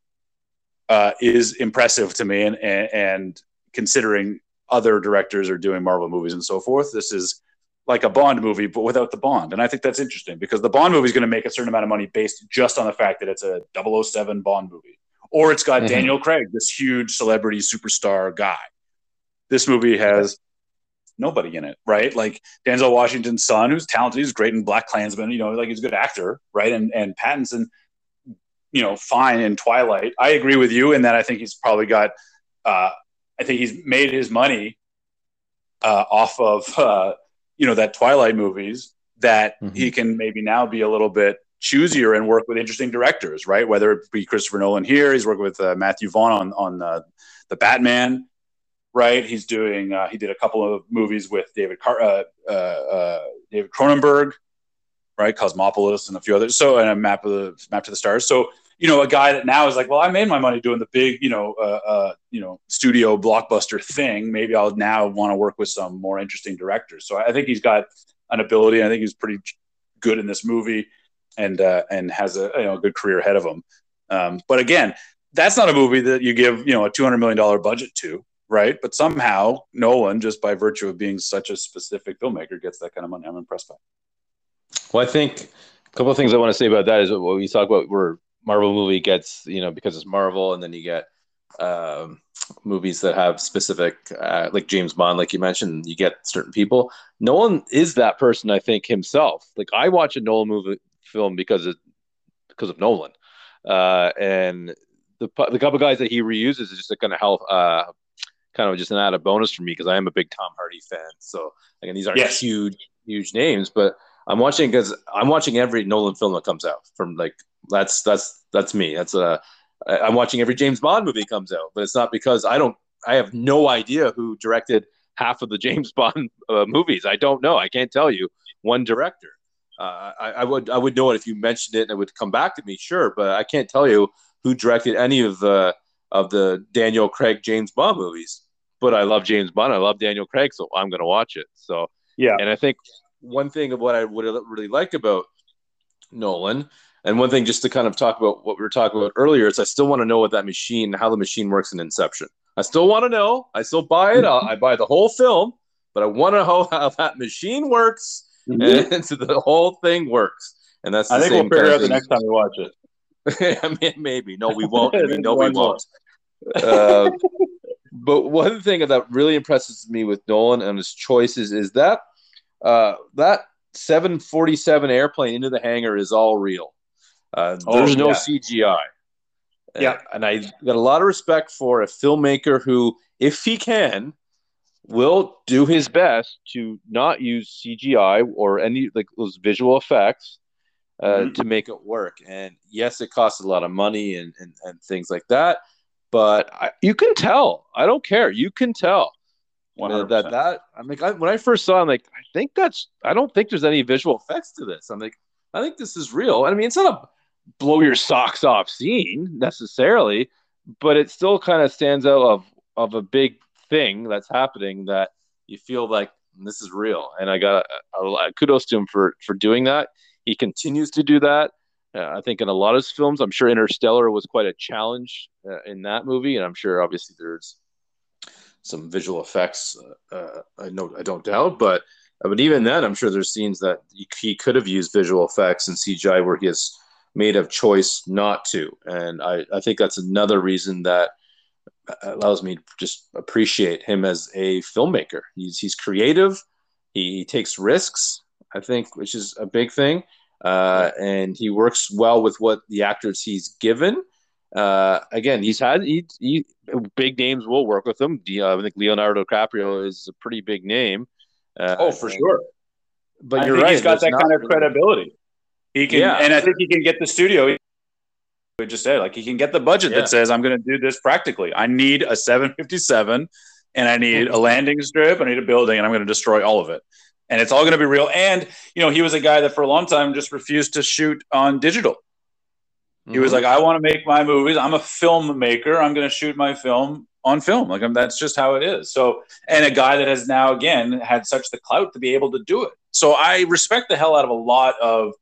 uh, is impressive to me and, and and considering other directors are doing marvel movies and so forth this is like a Bond movie, but without the Bond. And I think that's interesting because the Bond movie is going to make a certain amount of money based just on the fact that it's a 007 Bond movie. Or it's got mm-hmm. Daniel Craig, this huge celebrity superstar guy. This movie has nobody in it, right? Like Denzel Washington's son, who's talented, he's great in BlacKkKlansman, you know, like he's a good actor, right? And and Pattinson, you know, fine in Twilight. I agree with you in that I think he's probably got uh, I think he's made his money uh, off of uh, you know that Twilight movies that mm-hmm. he can maybe now be a little bit choosier and work with interesting directors, right? Whether it be Christopher Nolan here, he's working with uh, Matthew Vaughn on on uh, the Batman, right? He's doing uh, he did a couple of movies with David Car- uh, uh, uh, David Cronenberg, right? Cosmopolis and a few others. So and a map of the map to the stars. So you know, a guy that now is like, well, I made my money doing the big, you know, uh, uh, you know, studio blockbuster thing. Maybe I'll now want to work with some more interesting directors. So I think he's got an ability. I think he's pretty good in this movie, and uh, and has a you know a good career ahead of him. Um, but again, that's not a movie that you give you know a two hundred million dollar budget to, right? But somehow Nolan, just by virtue of being such a specific filmmaker, gets that kind of money. I'm impressed by. Well, I think a couple of things I want to say about that is what we talk about. We're Marvel movie gets you know because it's Marvel, and then you get um, movies that have specific uh, like James Bond, like you mentioned, you get certain people. Nolan is that person, I think himself. Like I watch a Nolan movie film because of because of Nolan, uh, and the the couple guys that he reuses is just a kind of help. Uh, kind of just an added bonus for me because I am a big Tom Hardy fan. So again, these aren't yes. huge, huge names, but I'm watching because I'm watching every Nolan film that comes out from like that's that's that's me. That's a I'm watching every James Bond movie comes out, but it's not because I don't. I have no idea who directed half of the James Bond uh, movies. I don't know. I can't tell you one director. Uh, I, I, would I would know it if you mentioned it and it would come back to me, sure. But I can't tell you who directed any of the of the Daniel Craig James Bond movies. But I love James Bond. I love Daniel Craig, so I'm going to watch it. So yeah, and I think one thing of what I would really like about Nolan and one thing, just to kind of talk about what we were talking about earlier, is I still want to know what that machine, how the machine works in Inception. I still want to know. I still buy it. i I buy the whole film, but I want to know how that machine works mm-hmm. and so the whole thing works. And that's I think we'll figure out the next time we watch it. I mean, maybe no, we won't. I mean, no, we won't. Uh, but one thing that really impresses me with Nolan and his choices is that uh, that 747 airplane into the hangar is all real. Uh, oh, there's no yeah. CGI. Yeah. And, and I got a lot of respect for a filmmaker who, if he can, will do his best to not use CGI or any like those visual effects uh, mm-hmm. to make it work. And yes, it costs a lot of money and, and, and things like that. But I, you can tell. I don't care. You can tell 100%. that that I'm like I, when I first saw, it, I'm like I think that's I don't think there's any visual effects to this. I'm like I think this is real. I mean, it's not a blow your socks off scene necessarily, but it still kind of stands out of of a big thing that's happening that you feel like this is real. And I got a, a, kudos to him for for doing that. He continues to do that. Uh, I think in a lot of his films, I'm sure Interstellar was quite a challenge uh, in that movie, and I'm sure obviously there's some visual effects. Uh, uh I know I don't doubt, but but even then, I'm sure there's scenes that he could have used visual effects and CGI where he has made a choice not to. And I, I think that's another reason that allows me to just appreciate him as a filmmaker. He's, he's creative, he, he takes risks, I think, which is a big thing. Uh, and he works well with what the actors he's given. Uh, again, he's had he, he, big names will work with him. Uh, I think Leonardo DiCaprio is a pretty big name. Uh, oh, for sure. But you're right. He's got that kind of credibility. He can, yeah. and I think he can get the studio. We just said, like, he can get the budget yeah. that says, "I'm going to do this practically. I need a 757, and I need a landing strip. I need a building, and I'm going to destroy all of it." And it's all going to be real. And you know, he was a guy that for a long time just refused to shoot on digital. He mm-hmm. was like, "I want to make my movies. I'm a filmmaker. I'm going to shoot my film on film. Like I'm, that's just how it is. So, and a guy that has now again had such the clout to be able to do it. So I respect the hell out of a lot of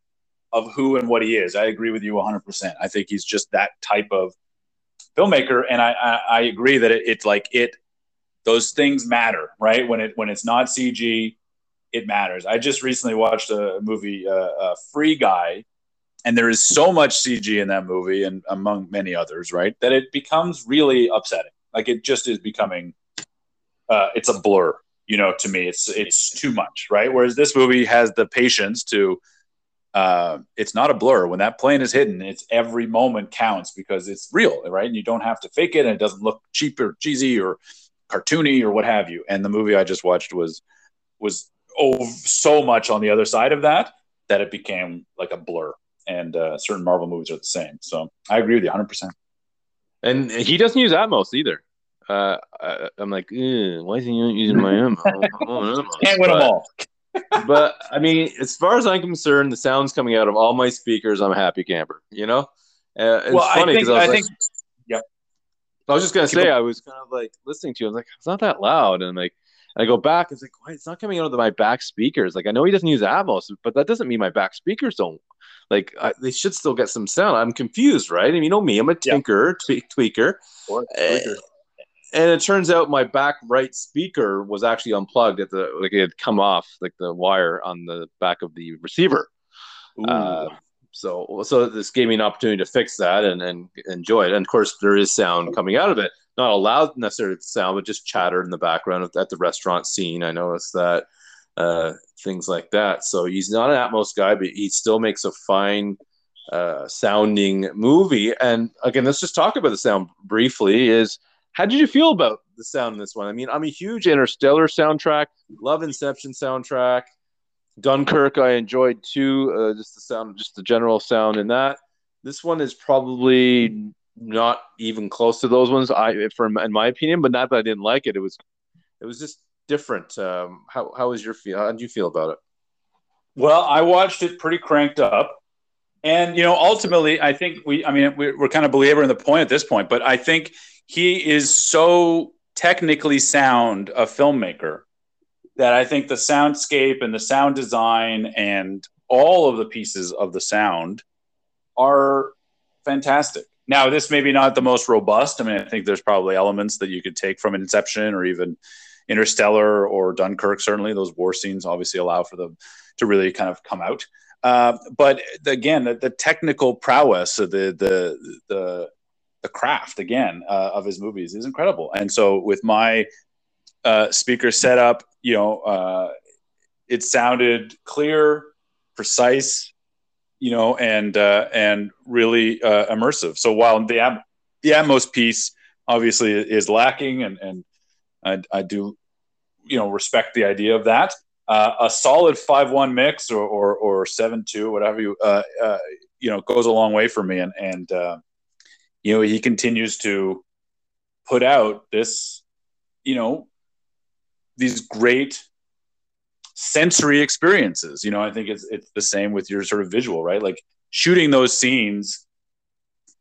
of who and what he is. I agree with you 100%. I think he's just that type of filmmaker, and I I, I agree that it, it's like it those things matter, right? When it when it's not CG, it matters. I just recently watched a movie, uh, uh, Free Guy, and there is so much CG in that movie, and among many others, right, that it becomes really upsetting. Like it just is becoming, uh, it's a blur. You know, to me, it's it's too much, right? Whereas this movie has the patience to uh, it's not a blur. When that plane is hidden, it's every moment counts because it's real, right? And you don't have to fake it, and it doesn't look cheap or cheesy or cartoony or what have you. And the movie I just watched was was oh so much on the other side of that that it became like a blur. And uh, certain Marvel movies are the same. So I agree with you 100. percent And he doesn't use Atmos either. Uh, I, am like, why isn't he using my Atmos? Can't win them all but I mean, as far as I'm concerned, the sounds coming out of all my speakers, I'm a happy camper. You know, uh, it's well, funny because I, I, was I like, think, yeah. I was just gonna say, I was kind of like listening to. you. I was like, it's not that loud, and like, and I go back. It's like, why? It's not coming out of my back speakers. Like, I know he doesn't use Atmos, but that doesn't mean my back speakers don't. Like, I, they should still get some sound. I'm confused, right? I mean, you know me, I'm a tinker, tweaker. Or tweaker. Uh, and it turns out my back right speaker was actually unplugged at the like it had come off like the wire on the back of the receiver. Uh, so so this gave me an opportunity to fix that and, and enjoy it. And of course there is sound coming out of it. Not a loud necessarily sound, but just chatter in the background at the restaurant scene. I noticed that uh, things like that. So he's not an Atmos guy, but he still makes a fine uh, sounding movie. And again, let's just talk about the sound briefly. Is how did you feel about the sound in this one? I mean, I'm a huge Interstellar soundtrack, love Inception soundtrack. Dunkirk, I enjoyed too. Uh, just the sound, just the general sound in that. This one is probably not even close to those ones. I, for in my opinion, but not that I didn't like it. It was, it was just different. Um, how how was your feel? How did you feel about it? Well, I watched it pretty cranked up, and you know, ultimately, I think we. I mean, we're, we're kind of belaboring the point at this point, but I think he is so technically sound a filmmaker that I think the soundscape and the sound design and all of the pieces of the sound are fantastic. Now, this may be not the most robust. I mean, I think there's probably elements that you could take from Inception or even Interstellar or Dunkirk. Certainly, those war scenes obviously allow for them to really kind of come out. Uh, but again, the, the, technical prowess, of the the the the craft again uh, of his movies is incredible. And so with my uh, speaker setup, you know, uh, it sounded clear, precise, you know, and uh, and really uh, immersive. So while the the Atmos piece obviously is lacking, and and I, I do, you know, respect the idea of that. Uh, a solid five one mix or or, or seven two, whatever you you know, goes a long way for me. And and you know, he continues to put out this, you know, these great sensory experiences. You know, I think it's it's the same with your sort of visual, right? Like shooting those scenes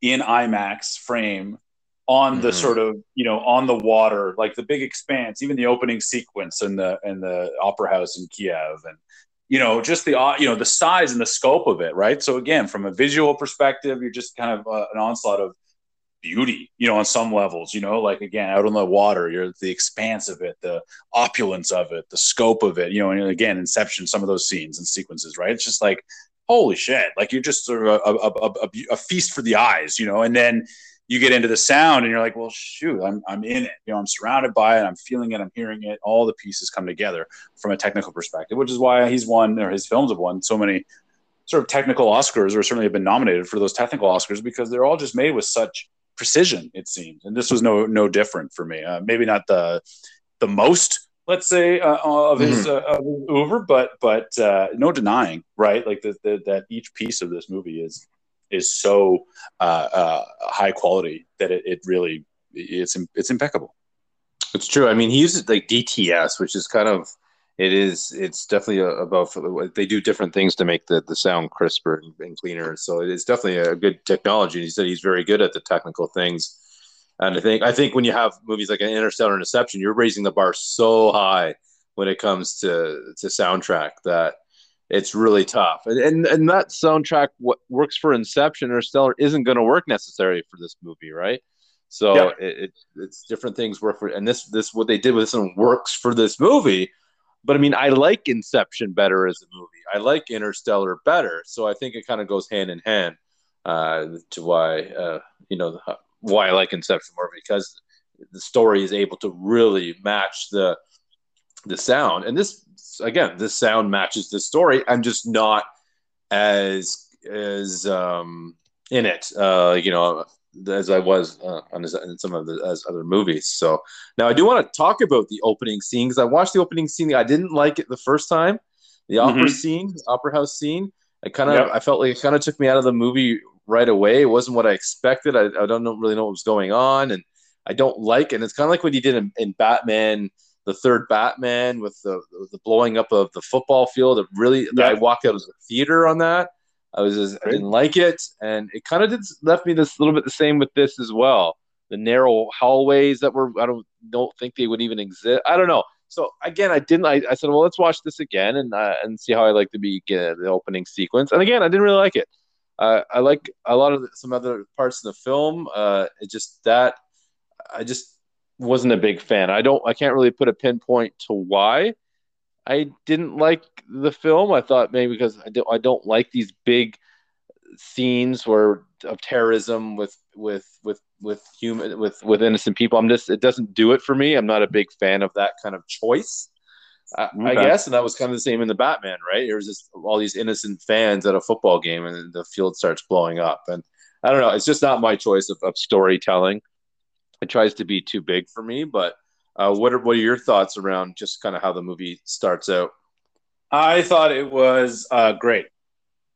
in IMAX frame on mm-hmm. the sort of you know on the water, like the big expanse, even the opening sequence in the in the opera house in Kiev, and you know just the you know the size and the scope of it, right? So again, from a visual perspective, you're just kind of uh, an onslaught of beauty, you know, on some levels, you know, like again, out on the water, you're the expanse of it, the opulence of it, the scope of it, you know, and again, Inception, some of those scenes and sequences, right? It's just like, holy shit, like you're just sort of a, a, a, a feast for the eyes, you know, and then you get into the sound and you're like, well, shoot, I'm, I'm in it, you know, I'm surrounded by it, I'm feeling it, I'm hearing it, all the pieces come together from a technical perspective, which is why he's won, or his films have won so many sort of technical Oscars, or certainly have been nominated for those technical Oscars because they're all just made with such precision it seems and this was no no different for me uh, maybe not the the most let's say, uh, of his mm-hmm. uh, of but but uh, no denying, right? Like the, the, that each piece of this movie is is so uh, uh, high quality that it, it really it's it's impeccable. It's true. I mean, he uses like DTS, which is kind of it is it's definitely about they do different things to make the, the sound crisper and cleaner. So it's definitely a good technology. He said he's very good at the technical things. And i think i think when you have movies like an interstellar and inception you're raising the bar so high when it comes to to soundtrack that it's really tough. And and, and that soundtrack what works for inception or stellar isn't going to work necessarily for this movie right? So yep. it, it, it's different things work for and this this what they did with this one works for this movie but I mean, I like Inception better as a movie. I like Interstellar better. So I think it kind of goes hand in hand uh, to why uh, you know why I like Inception more because the story is able to really match the the sound. And this again, this sound matches the story. I'm just not as as um, in it. Uh, you know, as I was uh, on his, in some of the as other movies. So now I do want to talk about the opening scene because I watched the opening scene. I didn't like it the first time, the opera mm-hmm. scene, opera house scene. I kind of yep. I felt like it kind of took me out of the movie right away. It wasn't what I expected. I, I don't know, really know what was going on, and I don't like it. And it's kind of like what he did in, in Batman the third Batman with the the blowing up of the football field. It really, yeah. I walked out of the theater on that. I was just, I didn't like it, and it kind of did left me this little bit the same with this as well. The narrow hallways that were I don't don't think they would even exist. I don't know. So again, I didn't. I, I said, well, let's watch this again and uh, and see how I like to be uh, the opening sequence. And again, I didn't really like it. Uh, I like a lot of the, some other parts of the film. Uh, it just that I just wasn't a big fan. I don't. I can't really put a pinpoint to why. I didn't like the film. I thought maybe because I don't I don't like these big scenes where of terrorism with with with with human with with innocent people. I'm just it doesn't do it for me. I'm not a big fan of that kind of choice. I, okay. I guess, and that was kind of the same in the Batman, right? There was just all these innocent fans at a football game, and the field starts blowing up. And I don't know, it's just not my choice of, of storytelling. It tries to be too big for me, but uh, what are what are your thoughts around just kind of how the movie starts out? I thought it was uh, great.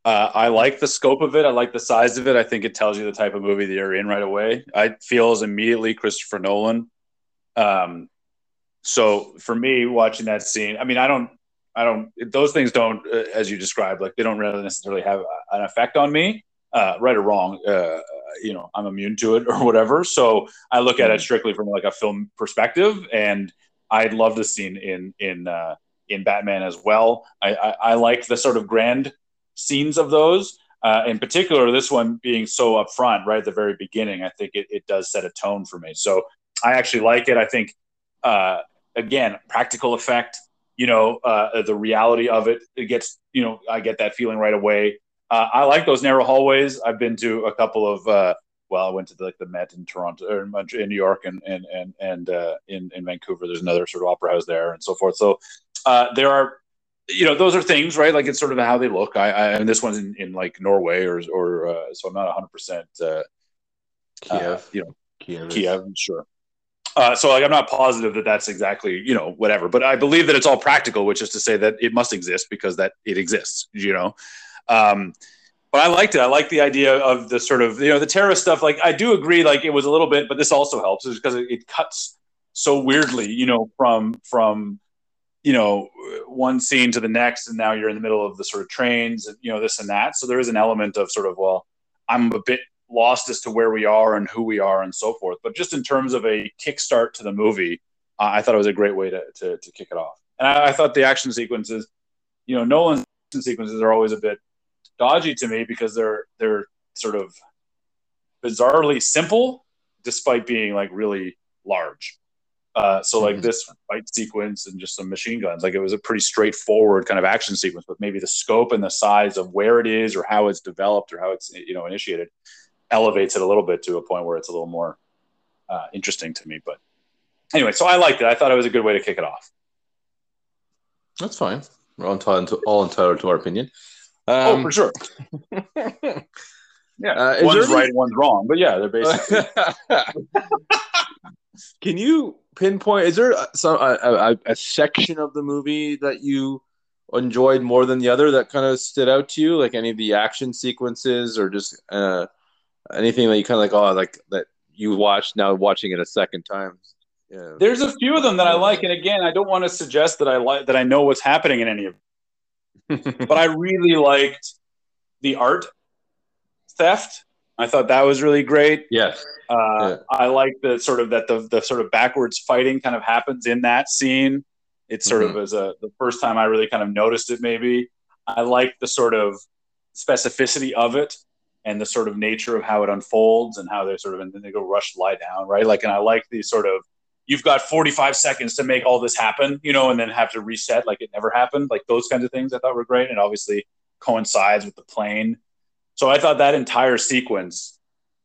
Uh, I like the scope of it. I like the size of it. I think it tells you the type of movie that you're in right away. I feels immediately Christopher Nolan. Um, so for me, watching that scene, I mean, I don't, I don't. Those things don't, uh, as you described, like they don't really necessarily have an effect on me, uh, right or wrong. Uh, you know I'm immune to it or whatever. So I look at it mm-hmm. strictly from like a film perspective, and I'd love the scene in in uh, in Batman as well. I, I, I like the sort of grand scenes of those. Uh, in particular, this one being so upfront right at the very beginning, I think it, it does set a tone for me. So I actually like it. I think, uh, again, practical effect, you know, uh, the reality of it, it gets, you know, I get that feeling right away. Uh, I like those narrow hallways. I've been to a couple of. Uh, well, I went to the, like the Met in Toronto or in New York and and and and uh, in in Vancouver. There's another sort of opera house there and so forth. So uh, there are, you know, those are things, right? Like it's sort of how they look. I, I and this one's in, in like Norway or or uh, so I'm not 100 percent uh, Kiev. you know, Kiev. Kiev, sure. Uh, so like, I'm not positive that that's exactly you know whatever, but I believe that it's all practical, which is to say that it must exist because that it exists. You know, um, but I liked it. I like the idea of the sort of you know the terrorist stuff. Like I do agree, like it was a little bit, but this also helps because it, it cuts so weirdly, you know, from from you know one scene to the next, and now you're in the middle of the sort of trains, and you know this and that. So there is an element of sort of well, I'm a bit lost as to where we are and who we are and so forth. But just in terms of a kickstart to the movie, uh, I thought it was a great way to to, to kick it off. And I, I thought the action sequences, you know, Nolan's sequences are always a bit dodgy to me because they're they're sort of bizarrely simple despite being like really large. Uh, so like mm-hmm. this fight sequence and just some machine guns, like it was a pretty straightforward kind of action sequence, but maybe the scope and the size of where it is or how it's developed or how it's you know initiated elevates it a little bit to a point where it's a little more uh, interesting to me. But anyway, so I liked it. I thought it was a good way to kick it off. That's fine. We're all entitled to, all entitled to our opinion. Um, oh, for sure. yeah, uh, one's right, one's wrong, but yeah, they're basically. can you pinpoint? Is there some a, a, a, section of the movie that you enjoyed more than the other that kind of stood out to you? Like any of the action sequences, or just uh, anything that you kind of like? Oh, like that you watched now, watching it a second time. Yeah. There's a few of them that I like, and again, I don't want to suggest that I like that I know what's happening in any of them. But I really liked the art theft. I thought that was really great. Yes. Uh, yeah. I like the sort of that the the sort of backwards fighting kind of happens in that scene. It sort mm-hmm. of as a the first time I really kind of noticed it. Maybe I like the sort of specificity of it and the sort of nature of how it unfolds and how they sort of and then they go rush lie down right like and I like the sort of you've got 45 seconds to make all this happen you know and then have to reset like it never happened like those kinds of things I thought were great and obviously coincides with the plane. So I thought that entire sequence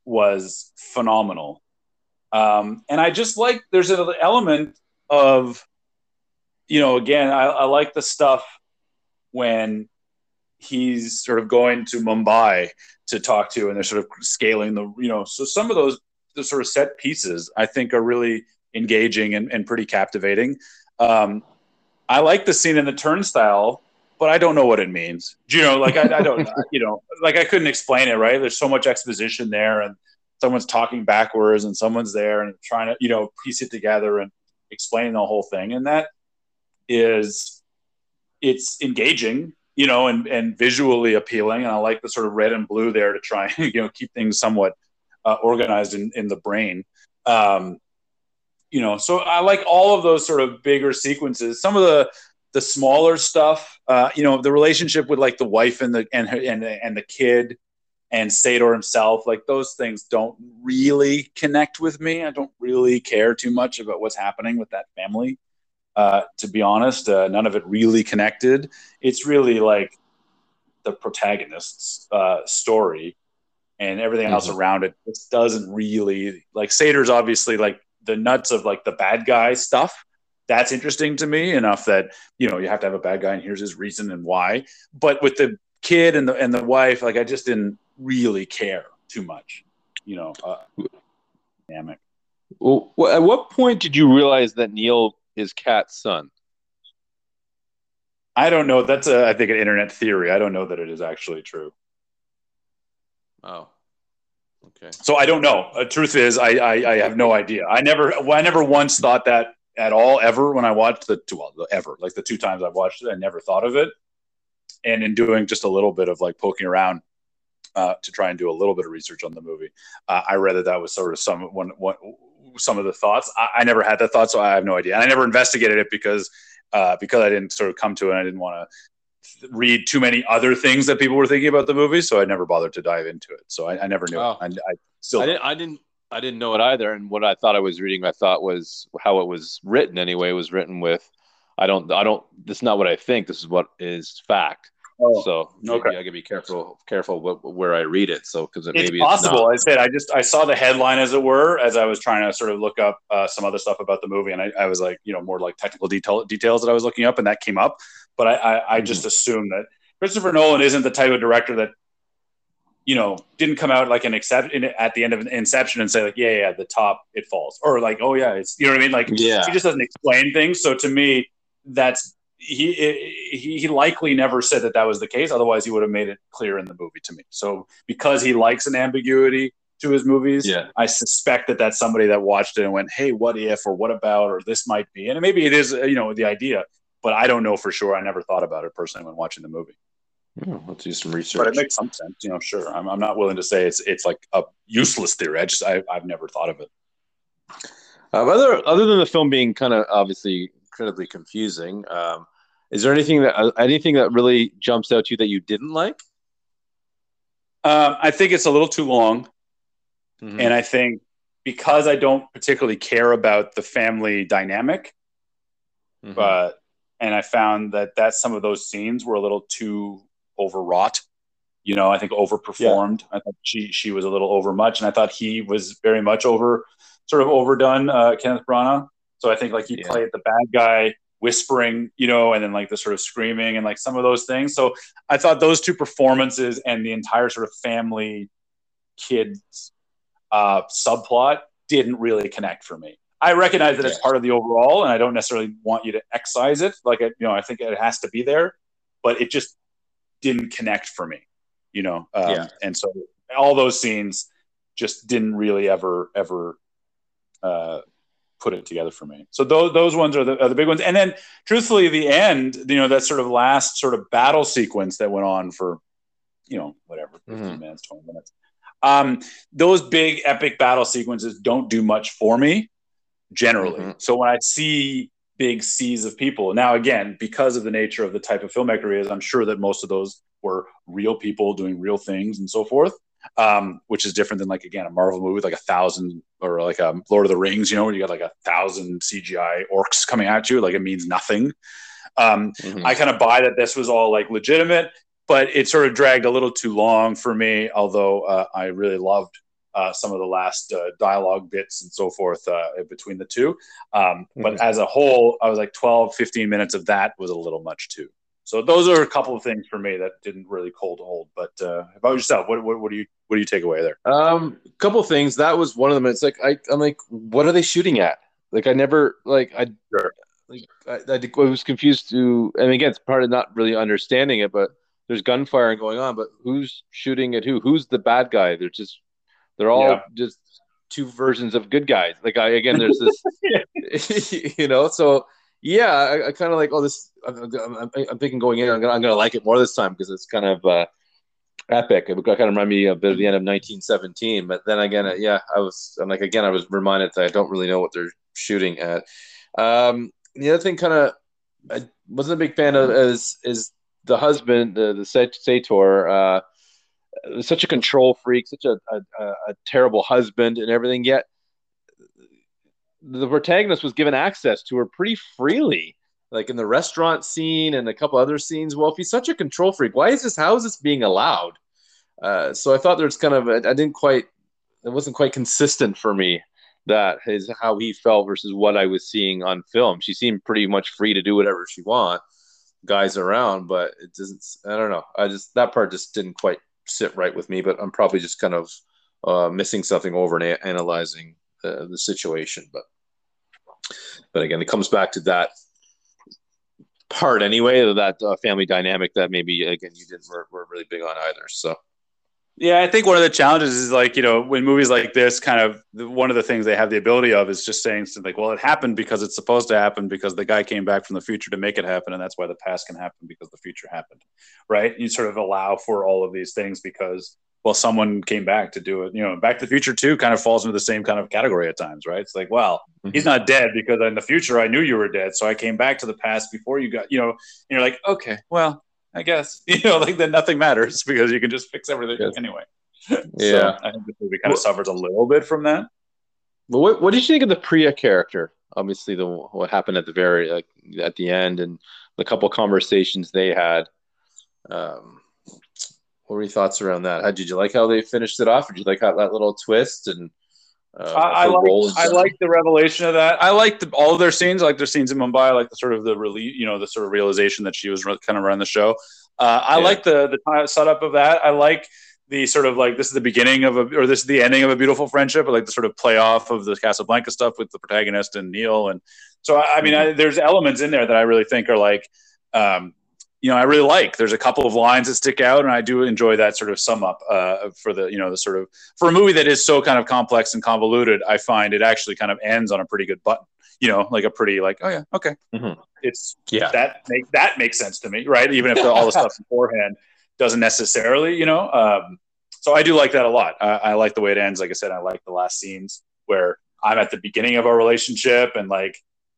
was phenomenal. Um, and I just like there's an element of, you know, again, I, I like the stuff when he's sort of going to Mumbai to talk to, and they're sort of scaling the, you know, so some of those the sort of set pieces I think are really engaging and, and pretty captivating. Um, I like the scene in the turnstile but I don't know what it means. You know, like I, I don't, you know, like I couldn't explain it. Right? There's so much exposition there, and someone's talking backwards, and someone's there and trying to, you know, piece it together and explain the whole thing, and that is, it's engaging, you know, and and visually appealing, and I like the sort of red and blue there to try and you know keep things somewhat uh, organized in in the brain. Um, you know, so I like all of those sort of bigger sequences. Some of the the smaller stuff, uh, you know, the relationship with like the wife and the and her, and and the kid and Sator himself, like those things don't really connect with me. I don't really care too much about what's happening with that family. Uh, to be honest, uh, none of it really connected. It's really like the protagonist's uh, story and everything mm-hmm. else around it. It doesn't really like Sator's obviously like the nuts of like the bad guy stuff. That's interesting to me enough that you know you have to have a bad guy and here's his reason and why. But with the kid and the and the wife like i just didn't really care too much you know uh, dynamic. Well at what point did you realize that neil is Kat's son? I don't know. That's a, I think an internet theory. I don't know that it is actually true. Oh okay. So i don't know. Uh, truth is I, I i have no idea. I never i never once thought that at all ever when I watched the two well, ever like the two times I've watched it I never thought of it. And in doing just a little bit of like poking around uh, to try and do a little bit of research on the movie uh, I read that that was sort of some one, one some of the thoughts. I, I, never had that thought so I have no idea. And I never investigated it because uh, because I didn't sort of come to it and I didn't want to read too many other things that people were thinking about the movie so I never bothered to dive into it so I, I never knew oh. I, I still I didn't, I didn't I didn't know it either. And what I thought I was reading, I thought was how it was written anyway, was written with, I don't, I don't, this is not what I think. This is what is fact. Oh, so okay. I gotta be careful, careful what, where I read it. So because it it's maybe possible. It's I said I just I saw the headline as it were as I was trying to sort of look up uh, some other stuff about the movie, and I, I, was like, you know, more like technical detail details that I was looking up, and that came up. But I I, I just mm-hmm. assumed that Christopher Nolan isn't the type of director that you know, didn't come out like an exception at the end of an Inception and say like, yeah, yeah, the top it falls, or like, oh yeah, it's you know what I mean? Like, yeah, he just doesn't explain things. So to me, that's he he he likely never said that that was the case. Otherwise, he would have made it clear in the movie to me. So because he likes an ambiguity to his movies, yeah, I suspect that that's somebody that watched it and went, hey, what if, or what about, or this might be, and maybe it is, you know, the idea, but I don't know for sure. I never thought about it personally when watching the movie. Yeah, let's do some research. But it makes some sense, you know. Sure, I'm, I'm not willing to say it's it's like a useless theory. I just I, I've never thought of it. Uh, other other than the film being kind of obviously incredibly confusing, um, is there anything that uh, anything that really jumps out to you that you didn't like? Uh, I think it's a little too long, mm-hmm. and I think because I don't particularly care about the family dynamic, mm-hmm. but and I found that that some of those scenes were a little too overwrought. You know, I think overperformed. Yeah. I thought she she was a little overmuch, and I thought he was very much over, sort of overdone. Uh, Kenneth Branagh. So I think like he yeah. played the bad guy, whispering, you know, and then like the sort of screaming and like some of those things. So I thought those two performances and the entire sort of family kids uh, subplot didn't really connect for me. I recognize that it's part of the overall, and I don't necessarily want you to excise it. Like, you know, I think it has to be there, but it just didn't connect for me, you know. Um, yeah. And so all those scenes just didn't really ever ever uh, put it together for me. So those those ones are the, are the big ones. And then, truthfully, the end, you know, that sort of last sort of battle sequence that went on for, you know, whatever, 15 mm-hmm. minutes, 20 minutes. Um, those big epic battle sequences don't do much for me generally. Mm-hmm. So when I see big seas of people, now again, because of the nature of the type of filmmaker he is, I'm sure that most of those were real people doing real things and so forth. Um, which is different than like again a Marvel movie with like a thousand or like a Lord of the Rings, you know, where you got like a thousand CGI orcs coming at you, like it means nothing. Um, mm-hmm. I kind of buy that this was all like legitimate, but it sort of dragged a little too long for me. Although uh, I really loved uh, some of the last uh, dialogue bits and so forth uh, between the two. Um, mm-hmm. But as a whole, I was like 12, 15 minutes of that was a little much too. So those are a couple of things for me that didn't really cold hold. But uh, about yourself, what, what, what do you what do you take away there? Um, a couple of things. That was one of them. It's like I, I'm like, what are they shooting at? Like I never like I. Sure. Like I, I, was confused to, and again, it's part of not really understanding it, but there's gunfire going on, but who's shooting at who? Who's the bad guy? They're just they're all yeah. just two versions of good guys. Like I again, there's this, you know. So yeah, I, I kind of like oh this. I'm, I'm, I'm, thinking going in, I'm gonna, I'm gonna like it more this time because it's kind of uh, epic. It kind of remind me a bit of the end of 1917. But then again, uh, yeah, I was I'm like again, I was reminded that I don't really know what they're shooting at. Um, the other thing, kind of, I wasn't a big fan of is is the husband, the the Sator. Uh, such a control freak, such a, a, a terrible husband, and everything. Yet the protagonist was given access to her pretty freely, like in the restaurant scene and a couple other scenes. Well, if he's such a control freak, why is this? How is this being allowed? Uh, so I thought there's kind of I didn't quite it wasn't quite consistent for me that is how he felt versus what I was seeing on film. She seemed pretty much free to do whatever she want, guys around, but it doesn't. I don't know. I just that part just didn't quite sit right with me, but I'm probably just kind of uh, missing something over and a- analyzing the, the situation. But but again, it comes back to that part anyway, that uh, family dynamic that maybe again you didn't were, were really big on either. So yeah, I think one of the challenges is like, you know, when movies like this kind of one of the things they have the ability of is just saying something like, well, it happened because it's supposed to happen because the guy came back from the future to make it happen. And that's why the past can happen because the future happened. Right. You sort of allow for all of these things because, well, someone came back to do it. You know, Back to the Future 2 kind of falls into the same kind of category at times, right? It's like, well, mm-hmm. he's not dead because in the future I knew you were dead. So I came back to the past before you got, you know, and you're like, okay, well, I guess you know, like then nothing matters because you can just fix everything yes. anyway. yeah, so I think this movie kind of suffers a little bit from that. But what what did you think of the Priya character? Obviously, the what happened at the very like at the end and the couple conversations they had. Um, what were your thoughts around that? How did you like how they finished it off? Did you like how that little twist and? Uh, I, I like I like the revelation of that. I like the, all of their scenes. I like their scenes in Mumbai. I like the sort of the release, you know, the sort of realization that she was re- kind of running the show. Uh, I yeah. like the the setup of that. I like the sort of like this is the beginning of a or this is the ending of a beautiful friendship, or like the sort of play off of the Casablanca stuff with the protagonist and Neil. And so I, I mean, I, there's elements in there that I really think are like. Um, you know, I really like. There's a couple of lines that stick out, and I do enjoy that sort of sum up uh, for the, you know, the sort of for a movie that is so kind of complex and convoluted. I find it actually kind of ends on a pretty good button. You know, like a pretty like, oh yeah, okay, mm-hmm. it's yeah, that make that makes sense to me, right? Even if all the stuff beforehand doesn't necessarily, you know. Um, so I do like that a lot. I, I like the way it ends. Like I said, I like the last scenes where I'm at the beginning of our relationship and like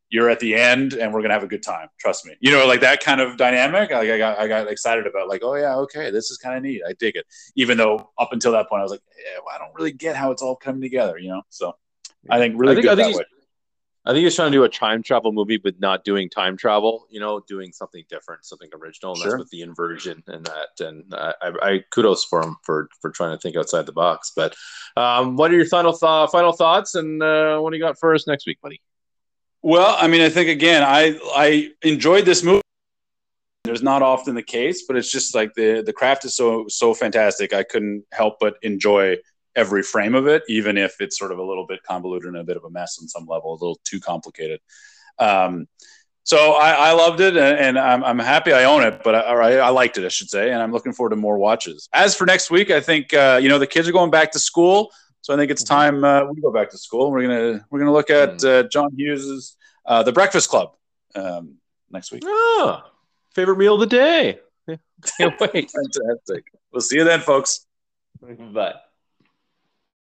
you're at the end and we're gonna have a good time. Trust me. You know, like that kind of dynamic. Like I got I got excited about like, oh yeah, okay, this is kind of neat. I dig it. Even though up until that point I was like, yeah, well, I don't really get how it's all coming together. You know, so I think really I think, good I think that way. I think he's trying to do a time travel movie, but not doing time travel. You know, doing something different, something original. And sure. that's with the inversion and that. And uh, I, I, kudos for him for for trying to think outside the box. But um, what are your final th- final thoughts? And uh, what do you got for us next week, buddy? Well, I mean, I think again, I I enjoyed this movie. There's not often the case, but it's just like the the craft is so so fantastic. I couldn't help but enjoy every frame of it, even if it's sort of a little bit convoluted and a bit of a mess on some level, a little too complicated. Um, so I, I, loved it, and, I'm, I'm, happy I own it, but I, I, liked it, I should say, and I'm looking forward to more watches. As for next week, I think uh, you know the kids are going back to school, so I think it's mm-hmm. time uh, we go back to school. We're gonna we're gonna look at mm. uh, John Hughes's uh, The Breakfast Club um, next week. Oh, favorite meal of the day. Can't wait. Fantastic. We'll see you then, folks. Bye.